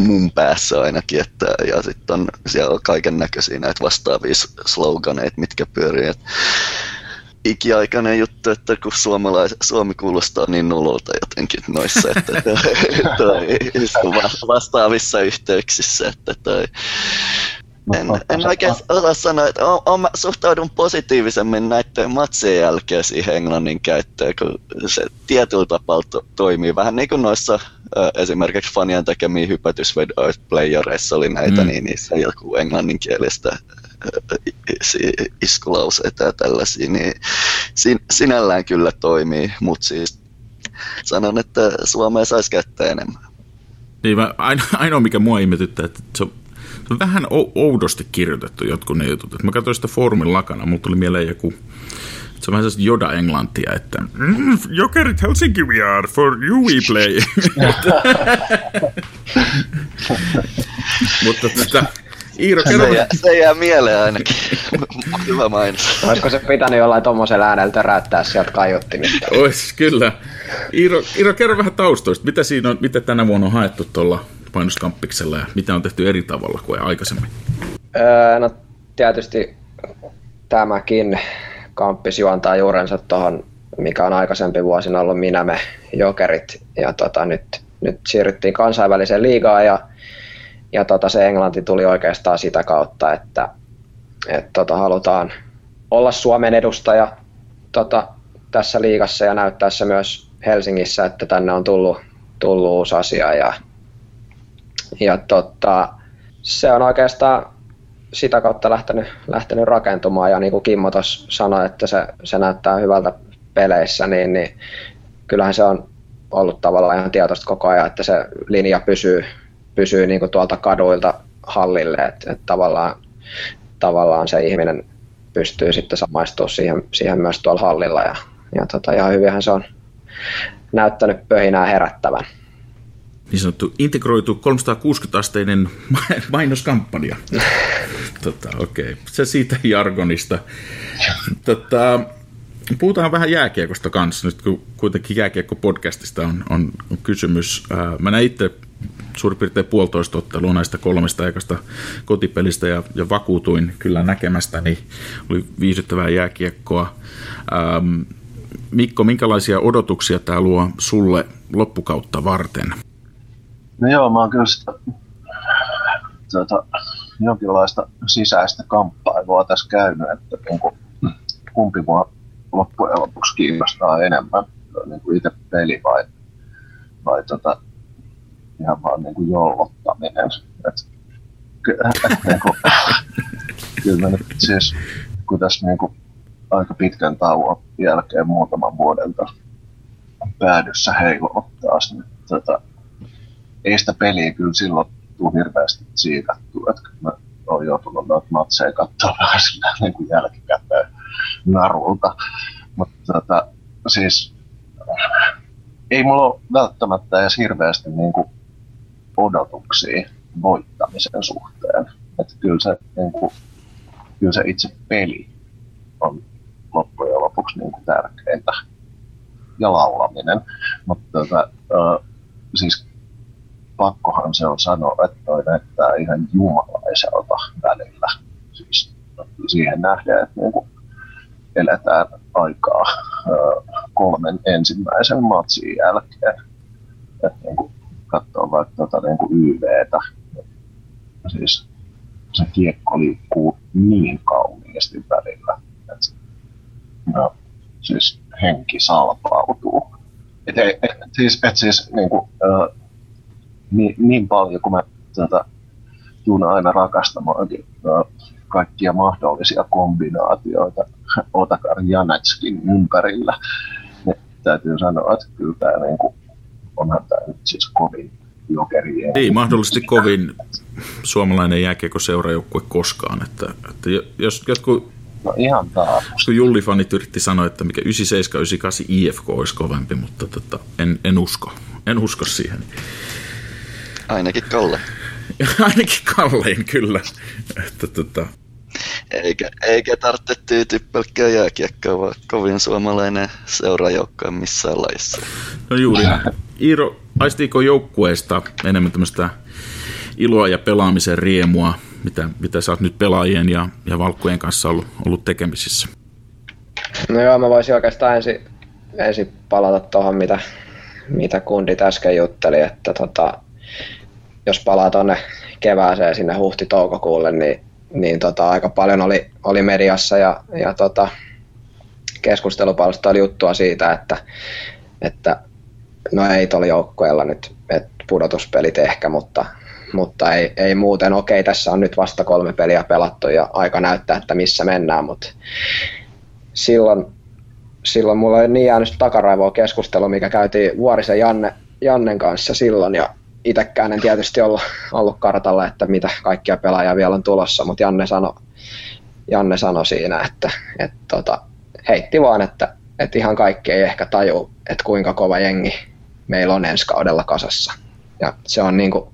[SPEAKER 3] mun päässä ainakin, että, ja sitten on siellä kaiken näköisiä näitä vastaavia sloganeita, mitkä pyörii. Ikiaikainen juttu, että kun suomalais, Suomi kuulostaa niin nololta jotenkin noissa, että toi, toi, vastaavissa yhteyksissä, että toi, en, en oikein osaa sanoa, että on, on, mä suhtaudun positiivisemmin näiden matsien jälkeen siihen englannin käyttöön, kun se tietyllä tapaa to, toimii. Vähän niin kuin noissa esimerkiksi fanien tekemiä hypätysplayereissa oli näitä, mm. niin niissä joku englanninkielistä iskulauseita ja tällaisia, niin sin, sinällään kyllä toimii, mutta siis sanon, että Suomea saisi käyttää enemmän.
[SPEAKER 1] Niin, mä, ainoa mikä mua ihmetyttää, että se on on vähän oudosti kirjoitettu jotkut ne jutut. Et mä katsoin sitä foorumin lakana, mulla tuli mieleen joku, se on vähän sellaista joda-englantia, että mm, Jokerit Helsinki we are, for you we play. Mutta tota, Iiro, kerro.
[SPEAKER 3] Se jää, se jää mieleen ainakin. Hyvä mainos.
[SPEAKER 4] Olisiko se pitänyt jollain tuommoisella äänellä töräyttää sieltä kaiuttimista?
[SPEAKER 1] Ois, kyllä. Iiro, Iiro, kerro vähän taustoista. Mitä, siinä on, mitä tänä vuonna on haettu tuolla painoskampiksella ja mitä on tehty eri tavalla kuin aikaisemmin?
[SPEAKER 4] Öö, no tietysti tämäkin kamppis juontaa juurensa tuohon, mikä on aikaisempi vuosina ollut Minäme Jokerit. Ja tota, nyt, nyt siirryttiin kansainväliseen liigaan ja, ja tota, se Englanti tuli oikeastaan sitä kautta, että et, tota, halutaan olla Suomen edustaja tota, tässä liigassa ja näyttää se myös Helsingissä, että tänne on tullut, tullut uusi asia ja ja tota, se on oikeastaan sitä kautta lähtenyt, lähtenyt rakentumaan. Ja niin kuin Kimmo tuossa sanoi, että se, se näyttää hyvältä peleissä, niin, niin kyllähän se on ollut tavallaan ihan tietoista koko ajan, että se linja pysyy, pysyy niin kuin tuolta kaduilta hallille, että, että tavallaan, tavallaan se ihminen pystyy sitten samaistumaan siihen, siihen myös tuolla hallilla. Ja, ja tota, ihan hyvinhän se on näyttänyt pöhinää herättävän
[SPEAKER 1] niin sanottu integroitu 360-asteinen mainoskampanja. tota, Okei, okay. se siitä jargonista. Tota, puhutaan vähän jääkiekosta kanssa, nyt kun kuitenkin jääkiekko-podcastista on, on, kysymys. Mä näin itse suurin piirtein puolitoista ottelua näistä kolmesta ekasta kotipelistä ja, ja vakuutuin kyllä näkemästäni. Oli viihdyttävää jääkiekkoa. Ähm, Mikko, minkälaisia odotuksia tämä luo sulle loppukautta varten?
[SPEAKER 2] No joo, mä oon kyllä sitä, tuota, jonkinlaista sisäistä kamppailua tässä käynyt, että niin kuin, kumpi mua loppujen lopuksi kiinnostaa enemmän, niin kuin itse peli vai, vai tota, ihan vaan niin kuin jollottaminen. Et, ky- niin kuin, kyllä nyt siis, kun tässä niin kuin aika pitkän tauon jälkeen muutaman vuoden päädyssä heilua taas, niin tota, ei sitä peliä kyllä silloin tule hirveästi siikattua, että mä oon joutunut noita matseja katsoa vähän sillä niin kuin jälkikäteen narulta. Mutta tota, siis ei mulla ole välttämättä edes hirveästi niin kuin odotuksia voittamisen suhteen. Että kyllä se, niin kuin, kyllä se itse peli on loppujen lopuksi niin kuin tärkeintä ja laulaminen. Mutta tota, siis pakkohan se on sanoa, että toi näyttää ihan jumalaiselta välillä. Siis siihen nähden, että niin kuin eletään aikaa kolmen ensimmäisen matsin jälkeen. Että niin kuin katsoo vaikka tuota niin kuin YVtä, siis se kiekko liikkuu niin kauniisti välillä, että no, siis henki salpautuu. Et, et, et, siis, et siis niin, kuin, äh, niin, niin paljon kuin mä tuota, tuun aina rakastamaankin äh, kaikkia mahdollisia kombinaatioita Otakar Janetskin ympärillä, niin täytyy sanoa, että kyllä tämä niin kuin, onhan tämä nyt siis kovin jokeri.
[SPEAKER 1] Ei mahdollisesti kovin suomalainen jääkiekoseurajoukkue koskaan. Että, että jos jotkut
[SPEAKER 2] No ihan taas.
[SPEAKER 1] Kun Julli-fanit yritti sanoa, että mikä 97-98 IFK olisi kovempi, mutta tota, en, en usko. En usko siihen.
[SPEAKER 3] Ainakin Kalle.
[SPEAKER 1] Ainakin Kallein, kyllä. Että, tota...
[SPEAKER 3] eikä, eikä tarvitse tyytyä pelkkää jääkiekkoa, vaan kovin suomalainen seurajoukko missään laissa.
[SPEAKER 1] No juuri. Iiro, aistiiko joukkueesta enemmän tämmöistä iloa ja pelaamisen riemua mitä, mitä sä oot nyt pelaajien ja, ja valkkujen kanssa ollut, ollut tekemisissä?
[SPEAKER 4] No joo, mä voisin oikeastaan ensin, ensin palata tuohon, mitä, mitä kundit äsken jutteli, että tota, jos palaa tuonne kevääseen sinne huhti-toukokuulle, niin, niin tota, aika paljon oli, oli mediassa ja, ja tota, keskustelupalstoilla juttua siitä, että, että no ei tuolla joukkueella nyt, että pudotuspelit ehkä, mutta, mutta ei, ei muuten. Okei, tässä on nyt vasta kolme peliä pelattu ja aika näyttää, että missä mennään, mutta silloin, silloin mulla oli niin jäänyt takaraivoa keskustelu, mikä käytiin Vuorisen Janne, Jannen kanssa silloin ja itsekään en tietysti ollut, ollut kartalla, että mitä kaikkia pelaajia vielä on tulossa, mutta Janne sanoi Janne sano siinä, että, että tota, heitti vaan, että, että ihan kaikki ei ehkä taju, että kuinka kova jengi meillä on ensi kaudella kasassa. Ja se on niin kuin,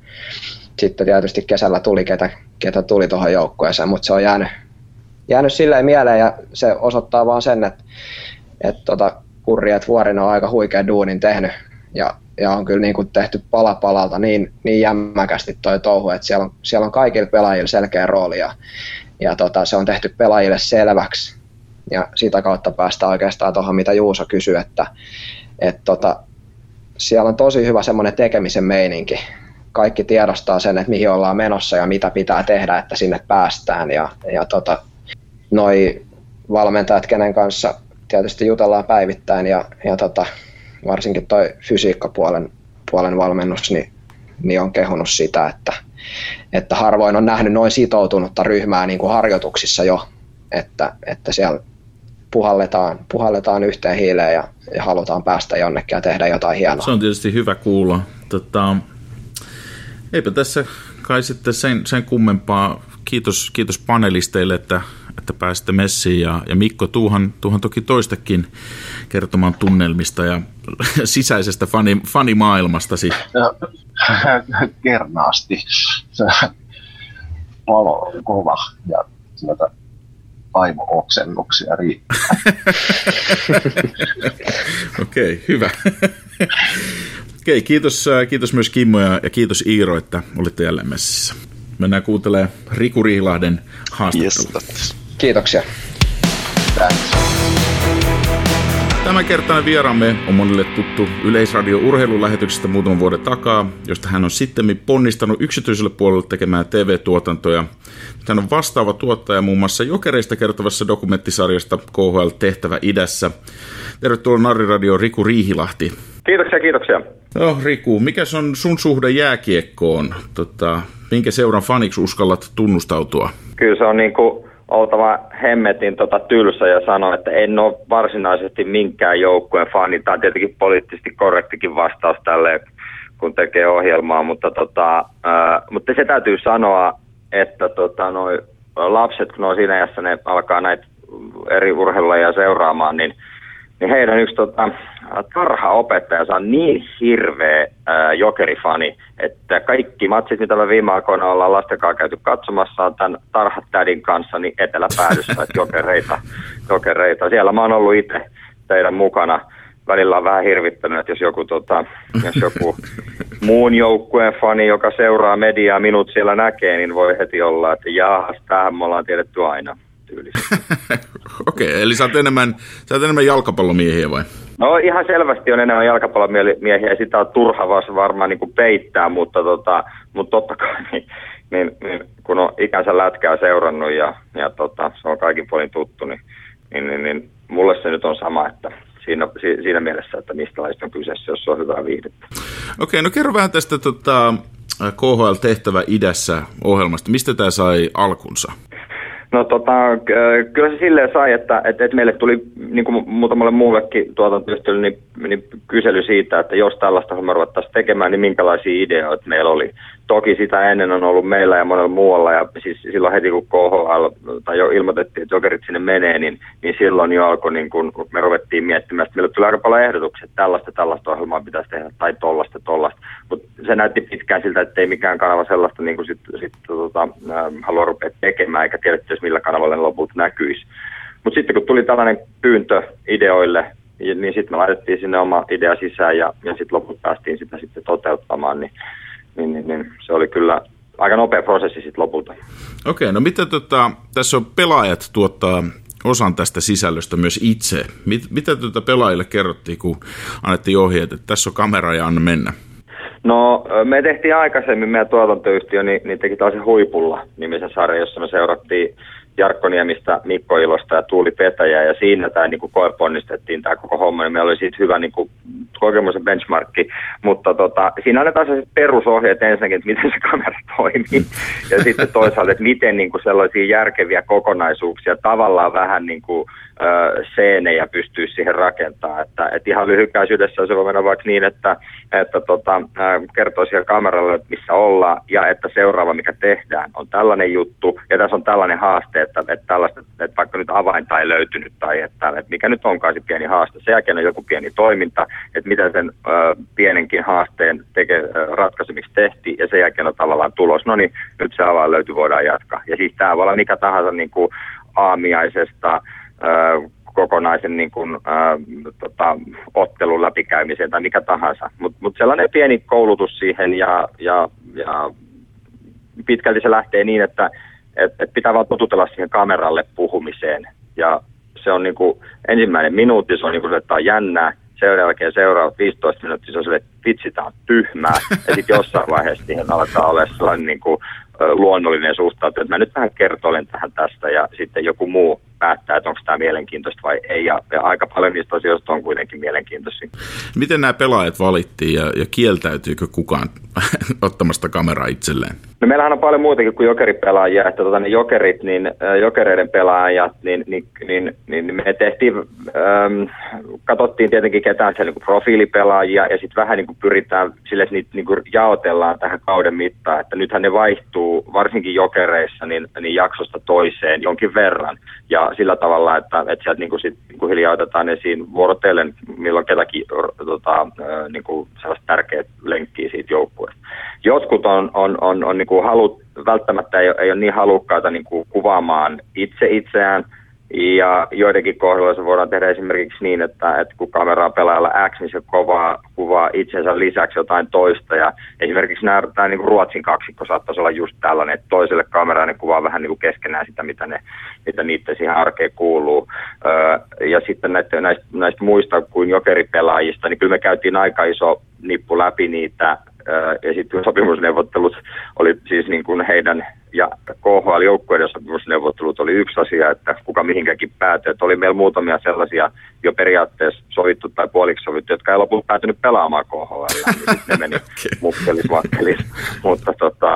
[SPEAKER 4] sitten tietysti kesällä tuli, ketä, ketä tuli tuohon joukkueeseen, mutta se on jäänyt, jäänyt silleen mieleen ja se osoittaa vaan sen, että, että tota, Kurri, että on aika huikea duunin tehnyt ja, ja on kyllä niin kuin tehty pala palalta niin, niin jämmäkästi toi touhu, että siellä on, siellä on kaikilla pelaajilla selkeä rooli ja, ja tota, se on tehty pelaajille selväksi ja sitä kautta päästään oikeastaan tuohon, mitä Juuso kysyi, että, että tota, siellä on tosi hyvä semmoinen tekemisen meininki, kaikki tiedostaa sen, että mihin ollaan menossa ja mitä pitää tehdä, että sinne päästään. Ja, ja tota, noi valmentajat, kenen kanssa tietysti jutellaan päivittäin ja, ja tota, varsinkin toi fysiikkapuolen puolen valmennus, niin, niin on kehunut sitä, että, että harvoin on nähnyt noin sitoutunutta ryhmää niin kuin harjoituksissa jo, että, että siellä puhalletaan, puhalletaan yhteen hiileen ja, ja halutaan päästä jonnekin ja tehdä jotain hienoa.
[SPEAKER 1] Se on tietysti hyvä kuulla. Tota, Eipä tässä kai sitten sen, sen kummempaa. Kiitos, kiitos panelisteille, että, että pääsitte messiin. Ja, ja Mikko, tuuhan, tuuhan toki toistakin kertomaan tunnelmista ja sisäisestä fani, fanimaailmastasi.
[SPEAKER 2] Kernaasti. Se palo on kova ja sieltä aimo-oksennuksia riittää.
[SPEAKER 1] Okei, okay, hyvä. Okei, kiitos, äh, kiitos myös Kimmo ja, ja kiitos Iiro, että olitte jälleen messissä. Mennään kuuntelemaan Riku Riilahden haastattelua.
[SPEAKER 3] Yes,
[SPEAKER 4] Kiitoksia.
[SPEAKER 1] Tämänkertainen vieraamme on monille tuttu Yleisradio urheilulähetyksestä muutaman vuoden takaa, josta hän on sitten ponnistanut yksityiselle puolelle tekemään TV-tuotantoja. Hän on vastaava tuottaja muun muassa jokereista kertovassa dokumenttisarjasta KHL Tehtävä idässä. Tervetuloa Narriradio Riku Riihilahti.
[SPEAKER 5] Kiitoksia, kiitoksia.
[SPEAKER 1] No Riku, mikä on sun suhde jääkiekkoon? Tota, minkä seuran faniksi uskallat tunnustautua?
[SPEAKER 5] Kyllä se on niin kuin oltava hemmetin tota tylsä ja sanoa, että en ole varsinaisesti minkään joukkueen fani. Tämä on tietenkin poliittisesti korrektikin vastaus tälle, kun tekee ohjelmaa, mutta, tota, ää, mutta se täytyy sanoa, että tota, noi lapset, kun on siinä iässä, ne alkaa näitä eri urheiluja seuraamaan, niin, niin heidän yksi tota, tarhaopettajansa on niin hirveä ää, jokerifani, että kaikki matsit, mitä me viime aikoina ollaan lasten kanssa käyty katsomassa, on tämän tarhatädin kanssa niin eteläpäädyssä, että jokereita, jokereita. Siellä mä oon ollut itse teidän mukana. Välillä on vähän hirvittänyt, että jos joku, tota, jos joku muun joukkueen fani, joka seuraa mediaa, minut siellä näkee, niin voi heti olla, että jaahas, tähän me ollaan tiedetty aina tyylissä.
[SPEAKER 1] Okei, okay, eli sä oot, enemmän, sä oot enemmän jalkapallomiehiä vai?
[SPEAKER 5] No ihan selvästi on enemmän jalkapallomiehiä ja sitä on turha varmaan niin kuin peittää, mutta, tota, mutta totta kai niin, niin, niin, kun on ikänsä lätkää seurannut ja, ja tota, se on kaikin puolin tuttu, niin, niin, niin, niin mulle se nyt on sama, että siinä, siinä mielessä, että mistä laista on kyseessä, jos on hyvää viihdettä.
[SPEAKER 1] Okei, no kerro vähän tästä tota, KHL-tehtävä idässä ohjelmasta. Mistä tämä sai alkunsa?
[SPEAKER 5] No tota, kyllä se silleen sai, että, että, että meille tuli niin kuin muutamalle muullekin tuotantoyhtiölle niin, niin kysely siitä, että jos tällaista hommaa ruvettaisiin tekemään, niin minkälaisia ideoita meillä oli. Toki sitä ennen on ollut meillä ja monella muualla, ja siis silloin heti kun KHL, tai jo ilmoitettiin, että jokerit sinne menee, niin, niin silloin jo alkoi, niin kun me ruvettiin miettimään, että meille tuli aika paljon ehdotuksia, että tällaista, tällaista ohjelmaa pitäisi tehdä, tai tollasta, tollasta. Mutta se näytti pitkään siltä, että ei mikään kanava sellaista niin kuin sit, sit, tota, äh, halua rupea tekemään, eikä tiedetty millä kanavalla ne lopulta näkyisi. Mutta sitten kun tuli tällainen pyyntö ideoille, niin sitten me laitettiin sinne oma idea sisään ja, ja sitten loput päästiin sitä sitten toteuttamaan, niin niin, niin, niin se oli kyllä aika nopea prosessi sitten lopulta.
[SPEAKER 1] Okei, no mitä tota, tässä on pelaajat tuottaa osan tästä sisällöstä myös itse. Mit, mitä tuota pelaajille kerrottiin, kun annettiin ohjeet, että tässä on kamera ja anna mennä?
[SPEAKER 5] No me tehtiin aikaisemmin, meidän tuotantoyhtiö niin, niin teki tällaisen Huipulla nimisen sarjan, jossa me seurattiin Jarkko Niemistä, Mikko Ilosta ja Tuuli Petäjä, ja siinä tämä niin koeponnistettiin tämä koko homma, niin meillä oli siitä hyvä niin kuin, kokemus benchmarkki, mutta tota, siinä annetaan sellaiset perusohjeet ensinnäkin, että miten se kamera toimii, ja sitten toisaalta, että miten niin kuin sellaisia järkeviä kokonaisuuksia tavallaan vähän niin kuin, seenejä pystyisi siihen rakentaa. Että, että ihan lyhykäisyydessä se voi mennä vaikka niin, että, että tota, kertoo siellä kameralle, että missä ollaan ja että seuraava, mikä tehdään, on tällainen juttu ja tässä on tällainen haaste, että, että, tällaista, että vaikka nyt avainta ei löytynyt tai että, että mikä nyt onkaan se pieni haaste. Sen jälkeen on joku pieni toiminta, että miten sen ö, pienenkin haasteen teke, ratkaisemiksi tehtiin ja sen jälkeen on tavallaan tulos. No niin, nyt se avain löytyy, voidaan jatkaa. Ja siis tämä voi olla mikä tahansa niin kuin aamiaisesta, kokonaisen niin kuin, ää, tota, ottelun läpikäymiseen tai mikä tahansa. Mutta mut sellainen pieni koulutus siihen ja, ja, ja pitkälti se lähtee niin, että et, et pitää vaan totutella siihen kameralle puhumiseen. Ja se on niin kuin, ensimmäinen minuutti, se on niin kuin, että on jännää. Sen jälkeen seuraavat 15 minuuttia se on sille, että vitsi, tämä on tyhmää. Ja sitten jossain vaiheessa siihen alkaa olla sellainen niin kuin, luonnollinen suhtautuminen, että mä nyt vähän kertoilen tähän tästä ja sitten joku muu päättää, että onko tämä mielenkiintoista vai ei. Ja, ja aika paljon niistä asioista on kuitenkin mielenkiintoisia.
[SPEAKER 1] Miten nämä pelaajat valittiin ja, ja kieltäytyykö kukaan ottamasta kameraa itselleen?
[SPEAKER 5] No meillähän on paljon muutakin kuin jokeripelaajia, että tota, ne jokerit, niin, jokereiden pelaajat, niin, niin, niin, niin me tehtiin, ähm, katsottiin tietenkin ketään siellä niin profiilipelaajia ja sitten vähän niin kuin pyritään sille, että niitä niin kuin jaotellaan tähän kauden mittaan, että nythän ne vaihtuu varsinkin jokereissa niin, niin jaksosta toiseen jonkin verran ja sillä tavalla, että, että sieltä niin kuin sit, niin kuin hiljaa otetaan esiin vuorotellen, milloin ketäkin tota, niin kuin sellaista tärkeät lenkkiä siitä joukkueesta. Jotkut on, on, on, on niin kuin halut, välttämättä ei, ei ole niin halukkaita niin kuin kuvaamaan itse itseään, Ja joidenkin kohdalla se voidaan tehdä esimerkiksi niin, että, että kun kameraa pelaajalla X, niin se kovaa, kuvaa itsensä lisäksi jotain toista. Ja esimerkiksi nämä, tämä niin kuin Ruotsin kaksikko saattaisi olla just tällainen, että toiselle kameraan ne kuvaa vähän niin kuin keskenään sitä, mitä, ne, mitä niiden siihen arkeen kuuluu. Öö, ja sitten näistä, näistä, näistä muista kuin jokeripelaajista, niin kyllä me käytiin aika iso nippu läpi niitä ja sitten sopimusneuvottelut oli siis niin kuin heidän ja KHL-joukkueiden sopimusneuvottelut oli yksi asia, että kuka mihinkäkin päätyi. Että oli meillä muutamia sellaisia jo periaatteessa sovittu tai puoliksi sovittu, jotka ei lopulta päätynyt pelaamaan KHL. Niin ne meni mukkelis, makkelis. mutta, tota,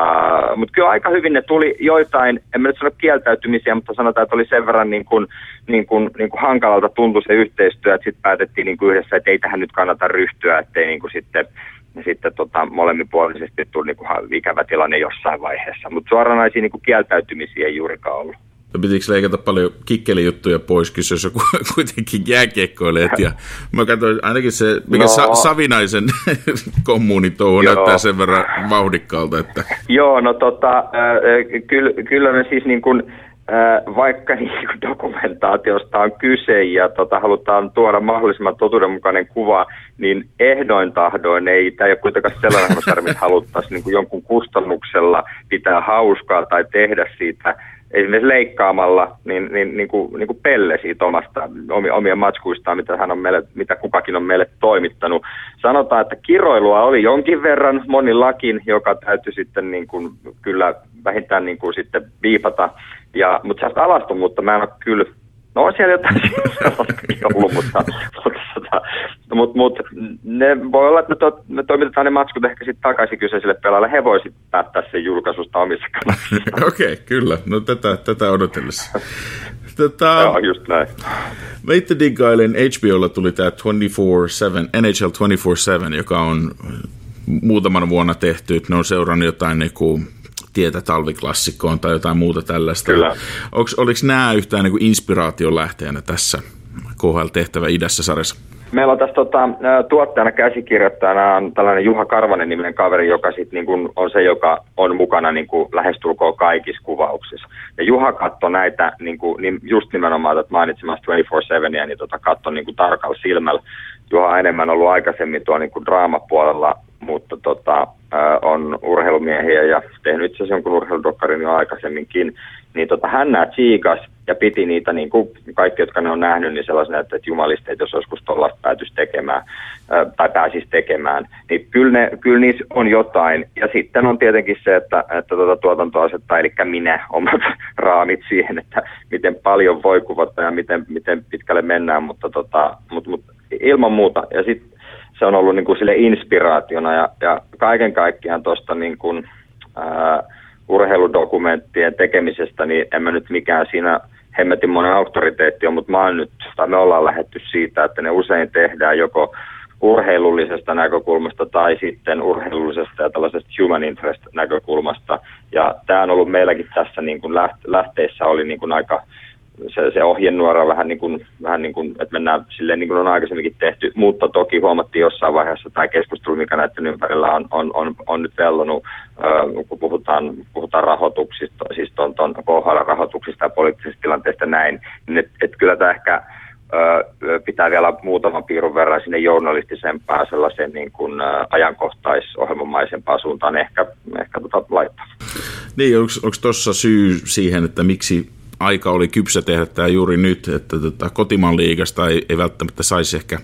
[SPEAKER 5] mutta kyllä aika hyvin ne tuli joitain, en mä nyt sano kieltäytymisiä, mutta sanotaan, että oli sen verran niin kuin, niin kuin, niin kuin hankalalta tuntui se yhteistyö, että sitten päätettiin niin kuin yhdessä, että ei tähän nyt kannata ryhtyä, ettei niin kuin sitten ja sitten tota, molemminpuolisesti tuli niin kuin, ikävä tilanne jossain vaiheessa. Mutta suoranaisia niin kuin, kieltäytymisiä ei juurikaan ollut.
[SPEAKER 1] Pitikö leikata paljon kikkelijuttuja pois, kun se on kuitenkin jääkiekkoilijat. Ja mä katsoin ainakin se, mikä no, Sa- Savinaisen kommunitouhu näyttää sen verran vauhdikkaalta. Että...
[SPEAKER 5] Joo, no tota, äh, kyllä, kyllä me siis niin kuin, vaikka niin dokumentaatiosta on kyse ja tota, halutaan tuoda mahdollisimman totuudenmukainen kuva, niin ehdoin tahdoin ei, tämä ei ole kuitenkaan sellainen sarja, missä haluttaisiin niin kuin jonkun kustannuksella pitää hauskaa tai tehdä siitä esimerkiksi leikkaamalla niin, niin, niin, kuin, niin kuin pelle siitä omasta, omia matskuistaan, mitä, hän on meille, mitä kukakin on meille toimittanut. Sanotaan, että kiroilua oli jonkin verran monillakin, joka täytyy sitten niin kuin, kyllä vähintään niin kuin sitten viipata ja, mutta sellaista alastomuutta mä en ole kyllä, no on siellä jotain ollut, mutta, mutta, mutta, mutta, mutta ne voi olla, että me, to, me toimitetaan ne matskut ehkä sitten takaisin kyseiselle pelaajalle. He voisivat päättää sen julkaisusta omissa
[SPEAKER 1] kanavissa. Okei, okay, kyllä. No tätä, tätä odotellessa.
[SPEAKER 5] Tota, Joo, just näin.
[SPEAKER 1] Mä itse diggailen, HBOlla tuli tämä 24-7, NHL 24-7, joka on muutaman vuonna tehty. Ne on seurannut jotain niin kuin tietä talviklassikkoon tai jotain muuta tällaista.
[SPEAKER 5] Kyllä.
[SPEAKER 1] Onks, oliko nämä yhtään niin inspiraation lähteenä tässä KHL-tehtävä idässä sarjassa?
[SPEAKER 5] Meillä on tässä tota, tuottajana käsikirjoittajana on tällainen Juha Karvanen niminen kaveri, joka sit niin kun on se, joka on mukana niin kuin lähestulkoon kaikissa kuvauksissa. Ja Juha katsoi näitä niin kuin, niin just nimenomaan että mainitsemasta 24-7, niin tota, katsoi niin tarkalla silmällä. Juha on enemmän ollut aikaisemmin tuo niin draamapuolella mutta tota, on urheilumiehiä ja tehnyt itse asiassa jonkun urheiludokkarin jo aikaisemminkin, niin tota, hän nää tsiikas ja piti niitä, niin kuin kaikki, jotka ne on nähnyt, niin sellaisena, että, että jumalisteet, jos joskus tuollaista päätyisi tekemään ää, tai pääsisi tekemään, niin kyllä, ne, kyllä niissä on jotain. Ja sitten on tietenkin se, että, että tuota tuotanto asettaa, eli minä, omat raamit siihen, että miten paljon voi kuvata ja miten, miten pitkälle mennään, mutta, tota, mutta, mutta ilman muuta. Ja sitten se on ollut niin kuin sille inspiraationa ja, ja kaiken kaikkiaan tuosta niin kuin, ää, urheiludokumenttien tekemisestä, niin en mä nyt mikään siinä hemmetin monen auktoriteetti on, mutta mä nyt, tai me ollaan lähetty siitä, että ne usein tehdään joko urheilullisesta näkökulmasta tai sitten urheilullisesta ja tällaisesta human interest näkökulmasta. Ja tämä on ollut meilläkin tässä niin kuin lähteessä oli niin kuin aika se, se ohjenuora vähän niin kuin, vähän niin kuin, että mennään silleen niin kuin on aikaisemminkin tehty, mutta toki huomattiin jossain vaiheessa tämä keskustelu, mikä näiden ympärillä on, on, on, on nyt vellonut, äh, kun puhutaan, puhutaan rahoituksista, siis tuon, tuon KHL-rahoituksista ja poliittisista tilanteista näin, niin että et kyllä tämä ehkä pitää vielä muutaman piirun verran sinne journalistisempään sellaisen niin kuin, ajankohtaisohjelmamaisempaan suuntaan ehkä, ehkä tota laittaa.
[SPEAKER 1] Niin, onko tuossa syy siihen, että miksi aika oli kypsä tehdä tämä juuri nyt, että tota, kotimaan liigasta ei, ei välttämättä saisi ehkä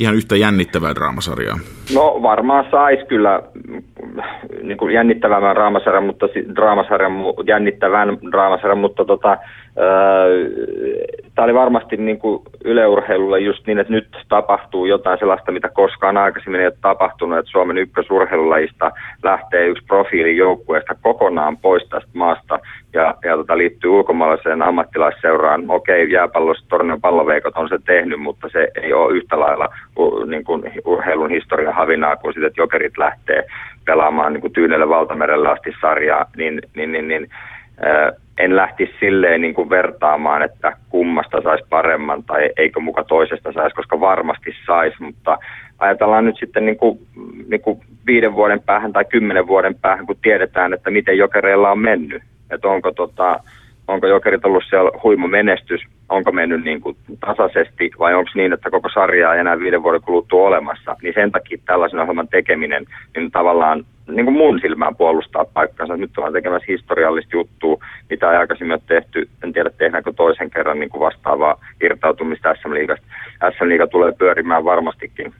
[SPEAKER 1] ihan yhtä jännittävää draamasarjaa.
[SPEAKER 5] No varmaan saisi kyllä niin kuin jännittävän draamasarjan, mutta draamasarjan, jännittävän draamasarjan, mutta tota, tämä oli varmasti niin kuin yleurheilulle just niin, että nyt tapahtuu jotain sellaista, mitä koskaan aikaisemmin ei ole tapahtunut, että Suomen ykkösurheilulajista lähtee yksi profiili joukkueesta kokonaan pois tästä maasta ja, ja tota, liittyy ulkomaalaiseen ammattilaisseuraan. Okei, jääpallossa Tornion palloveikot on se tehnyt, mutta se ei ole yhtä lailla niin kuin urheilun historian havinaa kuin sitten, että jokerit lähtee pelaamaan niin kuin tyynelle valtamerelle asti sarjaa, niin, niin, niin, niin äh, en lähtisi silleen niin kuin vertaamaan, että kummasta saisi paremman tai eikö muka toisesta saisi, koska varmasti saisi, mutta ajatellaan nyt sitten niin kuin, niin kuin viiden vuoden päähän tai kymmenen vuoden päähän, kun tiedetään, että miten jokereilla on mennyt, että onko, tota, onko jokerit ollut siellä huima menestys onko mennyt niin kuin tasaisesti vai onko niin, että koko sarjaa ei enää viiden vuoden kuluttua olemassa, niin sen takia tällaisen ohjelman tekeminen niin tavallaan niin kuin mun silmään puolustaa paikkansa. Nyt ollaan tekemässä historiallista juttua, mitä ei aikaisemmin ole tehty. En tiedä, tehdäänkö toisen kerran niin kuin vastaavaa irtautumista SM-liigasta. SM-liiga tulee pyörimään varmastikin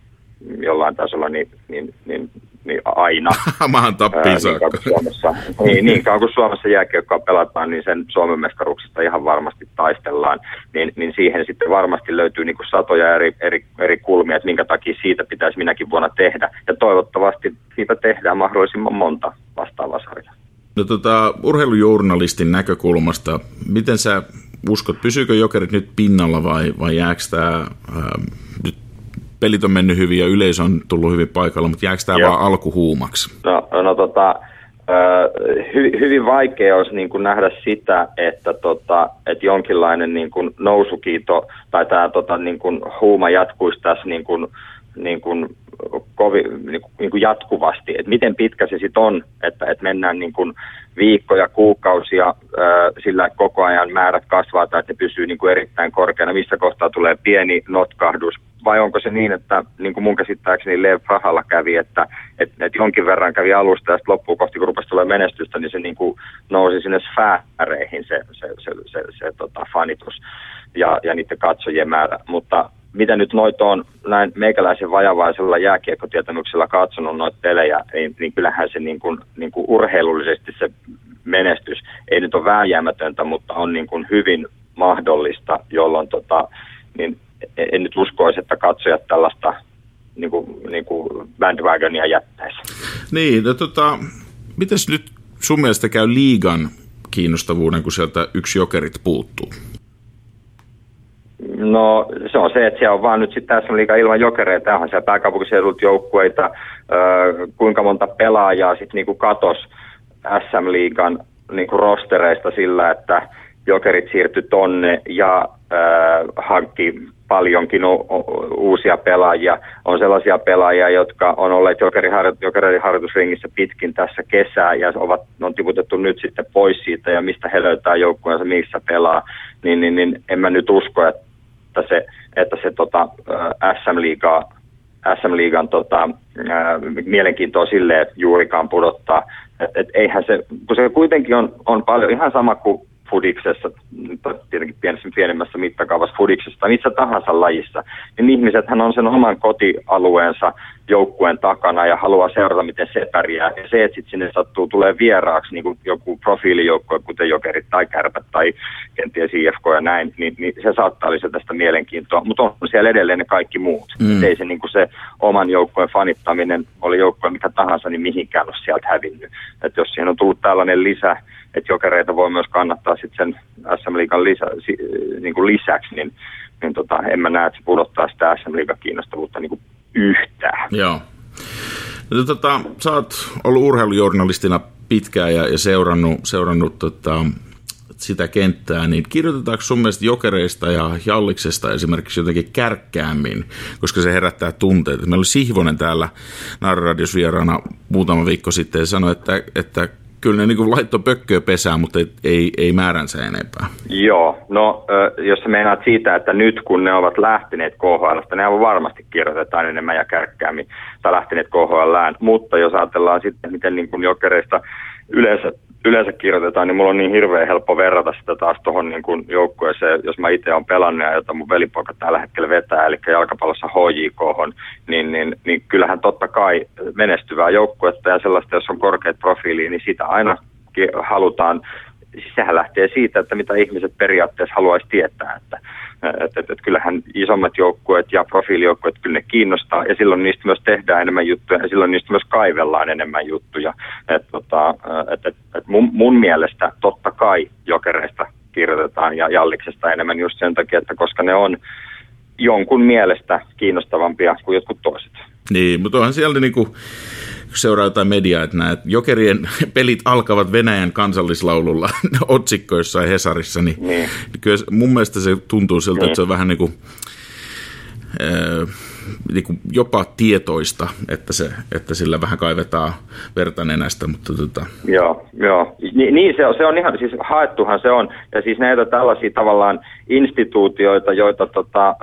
[SPEAKER 5] jollain tasolla niin, niin, niin, niin aina.
[SPEAKER 1] Maan tappiin
[SPEAKER 5] Ää, niin, Suomessa, niin, niin kauan kuin Suomessa jääkiekkoa pelataan, niin sen Suomen mestaruuksista ihan varmasti taistellaan. Niin, niin siihen sitten varmasti löytyy niin kuin satoja eri, eri, eri kulmia, että minkä takia siitä pitäisi minäkin vuonna tehdä. Ja toivottavasti siitä tehdään mahdollisimman monta vastaavaa sarjaa.
[SPEAKER 1] No tota, urheilujournalistin näkökulmasta, miten sä uskot, pysyykö jokerit nyt pinnalla vai, vai jääkö tämä, pelit on mennyt hyvin ja yleisö on tullut hyvin paikalla, mutta jääkö tämä vaan alkuhuumaksi?
[SPEAKER 5] No, no tota, hy, hyvin vaikea olisi niin kuin nähdä sitä, että, tota, että jonkinlainen niin kuin nousukiito tai tämä tota, niin kuin huuma jatkuisi tässä niin kuin, niin kuin kovi, niin kuin, niin kuin jatkuvasti, että miten pitkä se sitten on, että, että mennään niin kuin viikkoja, kuukausia sillä koko ajan määrät kasvaa tai että pysyy niin kuin erittäin korkeana, missä kohtaa tulee pieni notkahdus, vai onko se niin, että niin kuin mun käsittääkseni Lev Prahalla kävi, että, että, että jonkin verran kävi alusta ja sitten loppuun kohti, kun rupesi tulee menestystä, niin se niin kuin nousi sinne sfääreihin se, se, se, se, se, se tota, fanitus ja, ja niiden katsojien määrä, mutta mitä nyt noita on näin meikäläisen vajavaisella jääkiekkotietämyksellä katsonut noita pelejä, niin, niin kyllähän se niin kuin, niin kuin urheilullisesti se menestys ei nyt ole vääjäämätöntä, mutta on niin kuin hyvin mahdollista, jolloin tota, niin en nyt uskoisi, että katsojat tällaista niin kuin, niin kuin bandwagonia jättäisi.
[SPEAKER 1] Niin, no, tota, mitäs nyt sun mielestä käy liigan kiinnostavuuden, kun sieltä yksi jokerit puuttuu?
[SPEAKER 5] No se on se, että siellä on vaan nyt sitten tässä liikaa ilman jokereita. Onhan siellä pääkaupunkiseudut joukkueita, kuinka monta pelaajaa sitten niinku katos SM-liigan niinku rostereista sillä, että jokerit siirtyi tonne ja äh, hankki paljonkin u- u- uusia pelaajia. On sellaisia pelaajia, jotka on olleet jokereiden harjoitusringissä pitkin tässä kesää ja ovat, on tiputettu nyt sitten pois siitä ja mistä he löytää joukkueensa, missä pelaa. Niin, niin, niin en mä nyt usko, että että se, että se tota, SM-liigaa, SM-liigan tota, mielenkiintoa silleen juurikaan pudottaa. Et, et eihän se, kun se kuitenkin on, on paljon ihan sama kuin fudiksessa, tietenkin pienessä, pienemmässä mittakaavassa fudiksessa tai missä tahansa lajissa, niin ihmisethän on sen oman kotialueensa joukkueen takana ja haluaa seurata, miten se pärjää. Ja se, että sitten sinne sattuu tulee vieraaksi niin kuin joku profiilijoukkue, kuten Jokerit tai Kärpät tai kenties IFK ja näin, niin, niin se saattaa lisätä tästä mielenkiintoa. Mutta on siellä edelleen ne kaikki muut. Mm. ei se, niin kuin se oman joukkueen fanittaminen, oli joukkue mikä tahansa, niin mihinkään ole sieltä hävinnyt. Et jos siihen on tullut tällainen lisä, että jokereita voi myös kannattaa sitten sen SM-liigan lisä, niin kuin lisäksi, niin, niin tota, en mä näe, että se pudottaa sitä SM-liigan kiinnostavuutta niin yhtään.
[SPEAKER 1] Joo. No, tota, sä oot ollut urheilujournalistina pitkään ja, ja seurannut, seurannut tota, sitä kenttää, niin kirjoitetaanko sun mielestä jokereista ja jalliksesta esimerkiksi jotenkin kärkkäämmin, koska se herättää tunteita. Meillä oli Sihvonen täällä Narradios vieraana muutama viikko sitten ja sanoi, että, että kyllä ne niin laittoi pökköä pesään, mutta ei, ei, määränsä enempää.
[SPEAKER 5] Joo, no jos sä meinaat siitä, että nyt kun ne ovat lähteneet KHL, ne aivan varmasti kirjoitetaan enemmän ja kärkkäämmin, tai lähteneet KHLään, mutta jos ajatellaan sitten, miten niin kuin jokereista yleensä yleensä kirjoitetaan, niin mulla on niin hirveän helppo verrata sitä taas tuohon niin kuin joukkueeseen, jos mä itse olen pelannut ja jota mun velipoika tällä hetkellä vetää, eli jalkapallossa HJK, niin, niin, niin kyllähän totta kai menestyvää joukkuetta ja sellaista, jos on korkeat profiili, niin sitä aina halutaan. Siis sehän lähtee siitä, että mitä ihmiset periaatteessa haluaisi tietää, että et, et, et kyllähän isommat joukkueet ja profiilijoukkueet kyllä ne kiinnostaa ja silloin niistä myös tehdään enemmän juttuja ja silloin niistä myös kaivellaan enemmän juttuja. Et, tota, et, et, et mun, mun mielestä totta kai jokereista kirjoitetaan ja jalliksesta enemmän just sen takia, että koska ne on jonkun mielestä kiinnostavampia kuin jotkut toiset.
[SPEAKER 1] Niin, mutta onhan siellä niinku, seuraa jotain mediaa, että nämä jokerien pelit alkavat Venäjän kansallislaululla otsikkoissa ja Hesarissa, niin, niin. kyllä mun mielestä se tuntuu siltä, niin. että se on vähän niin kuin, äh, niin kuin jopa tietoista, että, se, että sillä vähän kaivetaan verta nenästä. Mutta tota...
[SPEAKER 5] Joo, joo. Ni, niin se on, se on ihan, siis haettuhan se on. Ja siis näitä tällaisia tavallaan instituutioita, joita tota,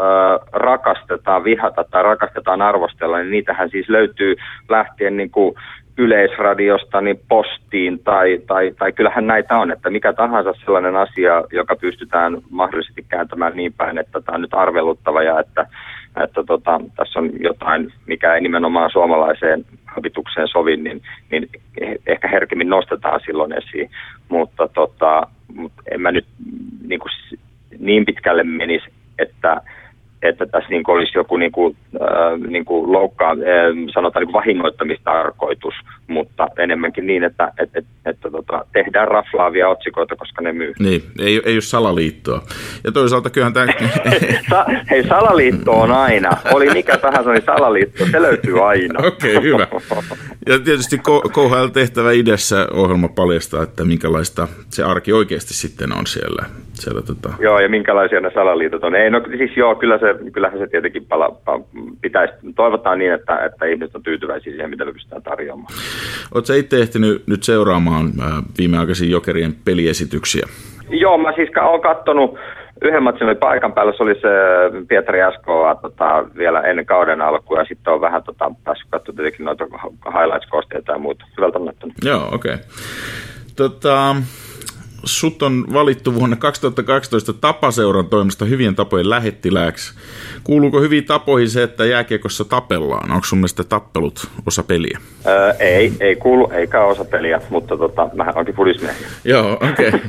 [SPEAKER 5] rakastetaan vihata tai rakastetaan arvostella, niin niitähän siis löytyy lähtien niin kuin yleisradiosta niin postiin tai, tai, tai kyllähän näitä on, että mikä tahansa sellainen asia, joka pystytään mahdollisesti kääntämään niin päin, että tämä on nyt arveluttava ja että, että tota, tässä on jotain, mikä ei nimenomaan suomalaiseen habitukseen sovi, niin, niin ehkä herkemmin nostetaan silloin esiin, mutta tota, mutta en mä nyt niin, kuin, niin pitkälle menisi, että että tässä niin olisi joku niin kuin, äh, niin kuin loukkaa, äh, sanotaan niin kuin vahingoittamistarkoitus, mutta enemmänkin niin, että et, et, että tota, tehdään raflaavia otsikoita, koska ne myy.
[SPEAKER 1] Niin, ei, ei ole salaliittoa. Ja toisaalta kyllähän tämä...
[SPEAKER 5] Sa, hei, salaliitto on aina. Oli mikä tahansa, niin salaliitto, se löytyy aina.
[SPEAKER 1] Okei, okay, hyvä. Ja tietysti KHL tehtävä idässä ohjelma paljastaa, että minkälaista se arki oikeasti sitten on siellä. siellä tota...
[SPEAKER 5] Joo, ja minkälaisia ne salaliitot on. Ei, no siis joo, kyllä se kyllähän se tietenkin pala, pitäisi, toivotaan niin, että, että ihmiset on tyytyväisiä siihen, mitä me pystytään tarjoamaan.
[SPEAKER 1] Oletko itse ehtinyt nyt seuraamaan viimeaikaisia jokerien peliesityksiä?
[SPEAKER 5] Joo, mä siis olen katsonut yhden matsin oli paikan päällä, se oli se Pietari Askoa tota, vielä ennen kauden alkua, ja sitten on vähän tota, päässyt katsomaan tietenkin noita highlights-kosteita ja muuta. Hyvältä on
[SPEAKER 1] Joo, okei. Okay. Tota, sut on valittu vuonna 2012 tapaseuran toimesta hyvien tapojen lähettilääksi. Kuuluuko hyvin tapoihin se, että jääkiekossa tapellaan? Onko sun mielestä tappelut osa peliä?
[SPEAKER 5] Öö, ei, ei kuulu, eikä osa peliä, mutta tota, mähän onkin fudismiehiä.
[SPEAKER 1] Joo, okei.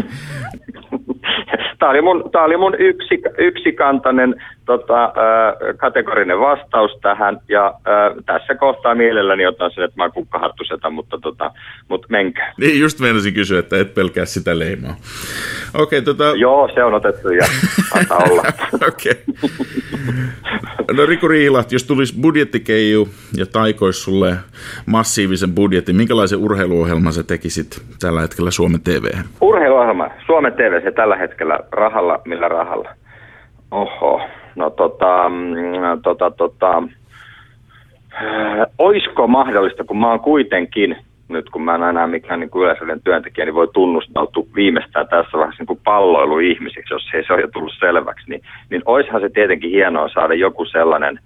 [SPEAKER 1] Okay.
[SPEAKER 5] tämä oli mun, tämä oli mun yksi, yksikantainen tota, kategorinen vastaus tähän, ja ää, tässä kohtaa mielelläni otan sen, että mä oon mutta, tota, mutta menkää.
[SPEAKER 1] Niin, just meinasin kysyä, että et pelkää sitä leimaa. Okay, tota...
[SPEAKER 5] Joo, se on otettu ja antaa olla.
[SPEAKER 1] Okei. No Riku Riilat, jos tulisi budjettikeiju ja taikois sulle massiivisen budjetin, minkälaisen urheiluohjelman sä tekisit tällä hetkellä Suomen TV?
[SPEAKER 5] Urheiluohjelma Suomen TV se tällä hetkellä rahalla, millä rahalla? Oho, no tota, mm, tota, tota, äh, oisko mahdollista, kun mä oon kuitenkin, nyt kun mä en enää mikään niin yleisöllinen työntekijä, niin voi tunnustautua viimeistään tässä vaiheessa niin palloiluihmisiksi, jos ei se ole jo tullut selväksi, niin, niin oishan se tietenkin hienoa saada joku sellainen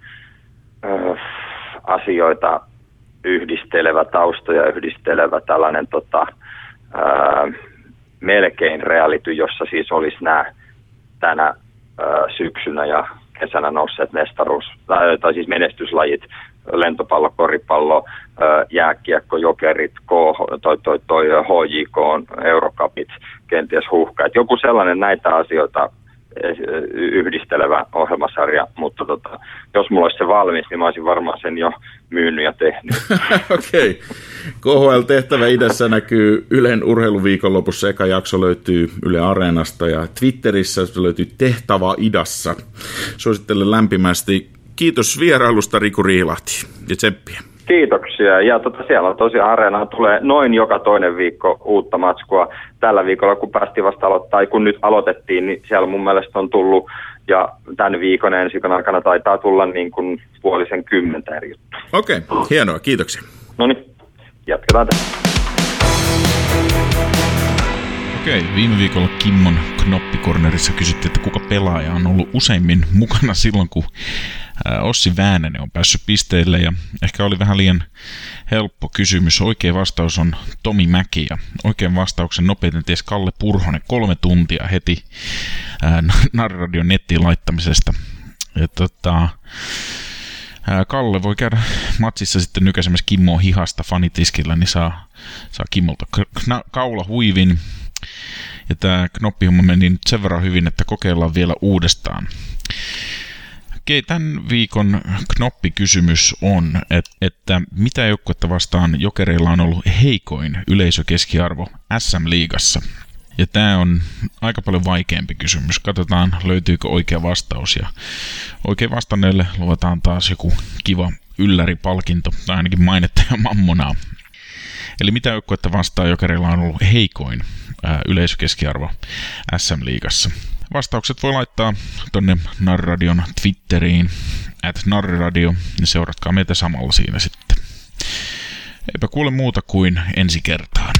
[SPEAKER 5] äh, asioita yhdistelevä, taustoja yhdistelevä tällainen tota, äh, melkein reality, jossa siis olisi nämä tänä syksynä ja kesänä nousseet mestaruus, tai, siis menestyslajit, lentopallo, koripallo, jääkiekko, jokerit, KH, toi, toi, toi HJK, Eurocupit, kenties huhka. Et joku sellainen näitä asioita yhdistelevä ohjelmasarja, mutta tota, jos mulla olisi se valmis, niin mä olisin varmaan sen jo myynyt ja tehnyt.
[SPEAKER 1] Okei. Okay. KHL-tehtävä idässä näkyy Ylen urheiluviikonlopussa. Eka jakso löytyy Yle Areenasta ja Twitterissä se löytyy Tehtava idassa. Suosittelen lämpimästi. Kiitos vierailusta Riku Riilahti ja tsemppiä.
[SPEAKER 5] Kiitoksia. Ja tota, siellä tosiaan areenaan tulee noin joka toinen viikko uutta matskua. Tällä viikolla, kun päästiin vasta aloittaa, tai kun nyt aloitettiin, niin siellä mun mielestä on tullut, ja tämän viikon ensi viikon aikana taitaa tulla niin kuin puolisen kymmentä eri juttua.
[SPEAKER 1] Okei, okay, hienoa. Kiitoksia.
[SPEAKER 5] No niin, jatketaan tästä.
[SPEAKER 1] Okei, viime viikolla Kimmon knoppikornerissa kysyttiin, että kuka pelaaja on ollut useimmin mukana silloin, kun Ossi Väänänen on päässyt pisteille ja ehkä oli vähän liian helppo kysymys. Oikea vastaus on Tomi Mäki ja oikean vastauksen nopeiten ties Kalle Purhonen kolme tuntia heti Narradion nettiin laittamisesta. Ja tota, Kalle voi käydä matsissa sitten nykäisemässä Kimmoa hihasta fanitiskillä, niin saa, saa Kimmolta kaula huivin. Ja tämä knoppihomma meni nyt sen verran hyvin, että kokeillaan vielä uudestaan. Okei, tämän viikon knoppikysymys on, että, mitä joukkuetta vastaan jokereilla on ollut heikoin yleisökeskiarvo SM-liigassa? Ja tämä on aika paljon vaikeampi kysymys. Katsotaan, löytyykö oikea vastaus. Ja oikein vastanneelle luvataan taas joku kiva ylläripalkinto, tai ainakin mainetta ja mammonaa. Eli mitä joukkuetta vastaan jokereilla on ollut heikoin ää, yleisökeskiarvo SM-liigassa? Vastaukset voi laittaa tonne Narradion Twitteriin, at Narriradio, ja seuratkaa meitä samalla siinä sitten. Eipä kuule muuta kuin ensi kertaa.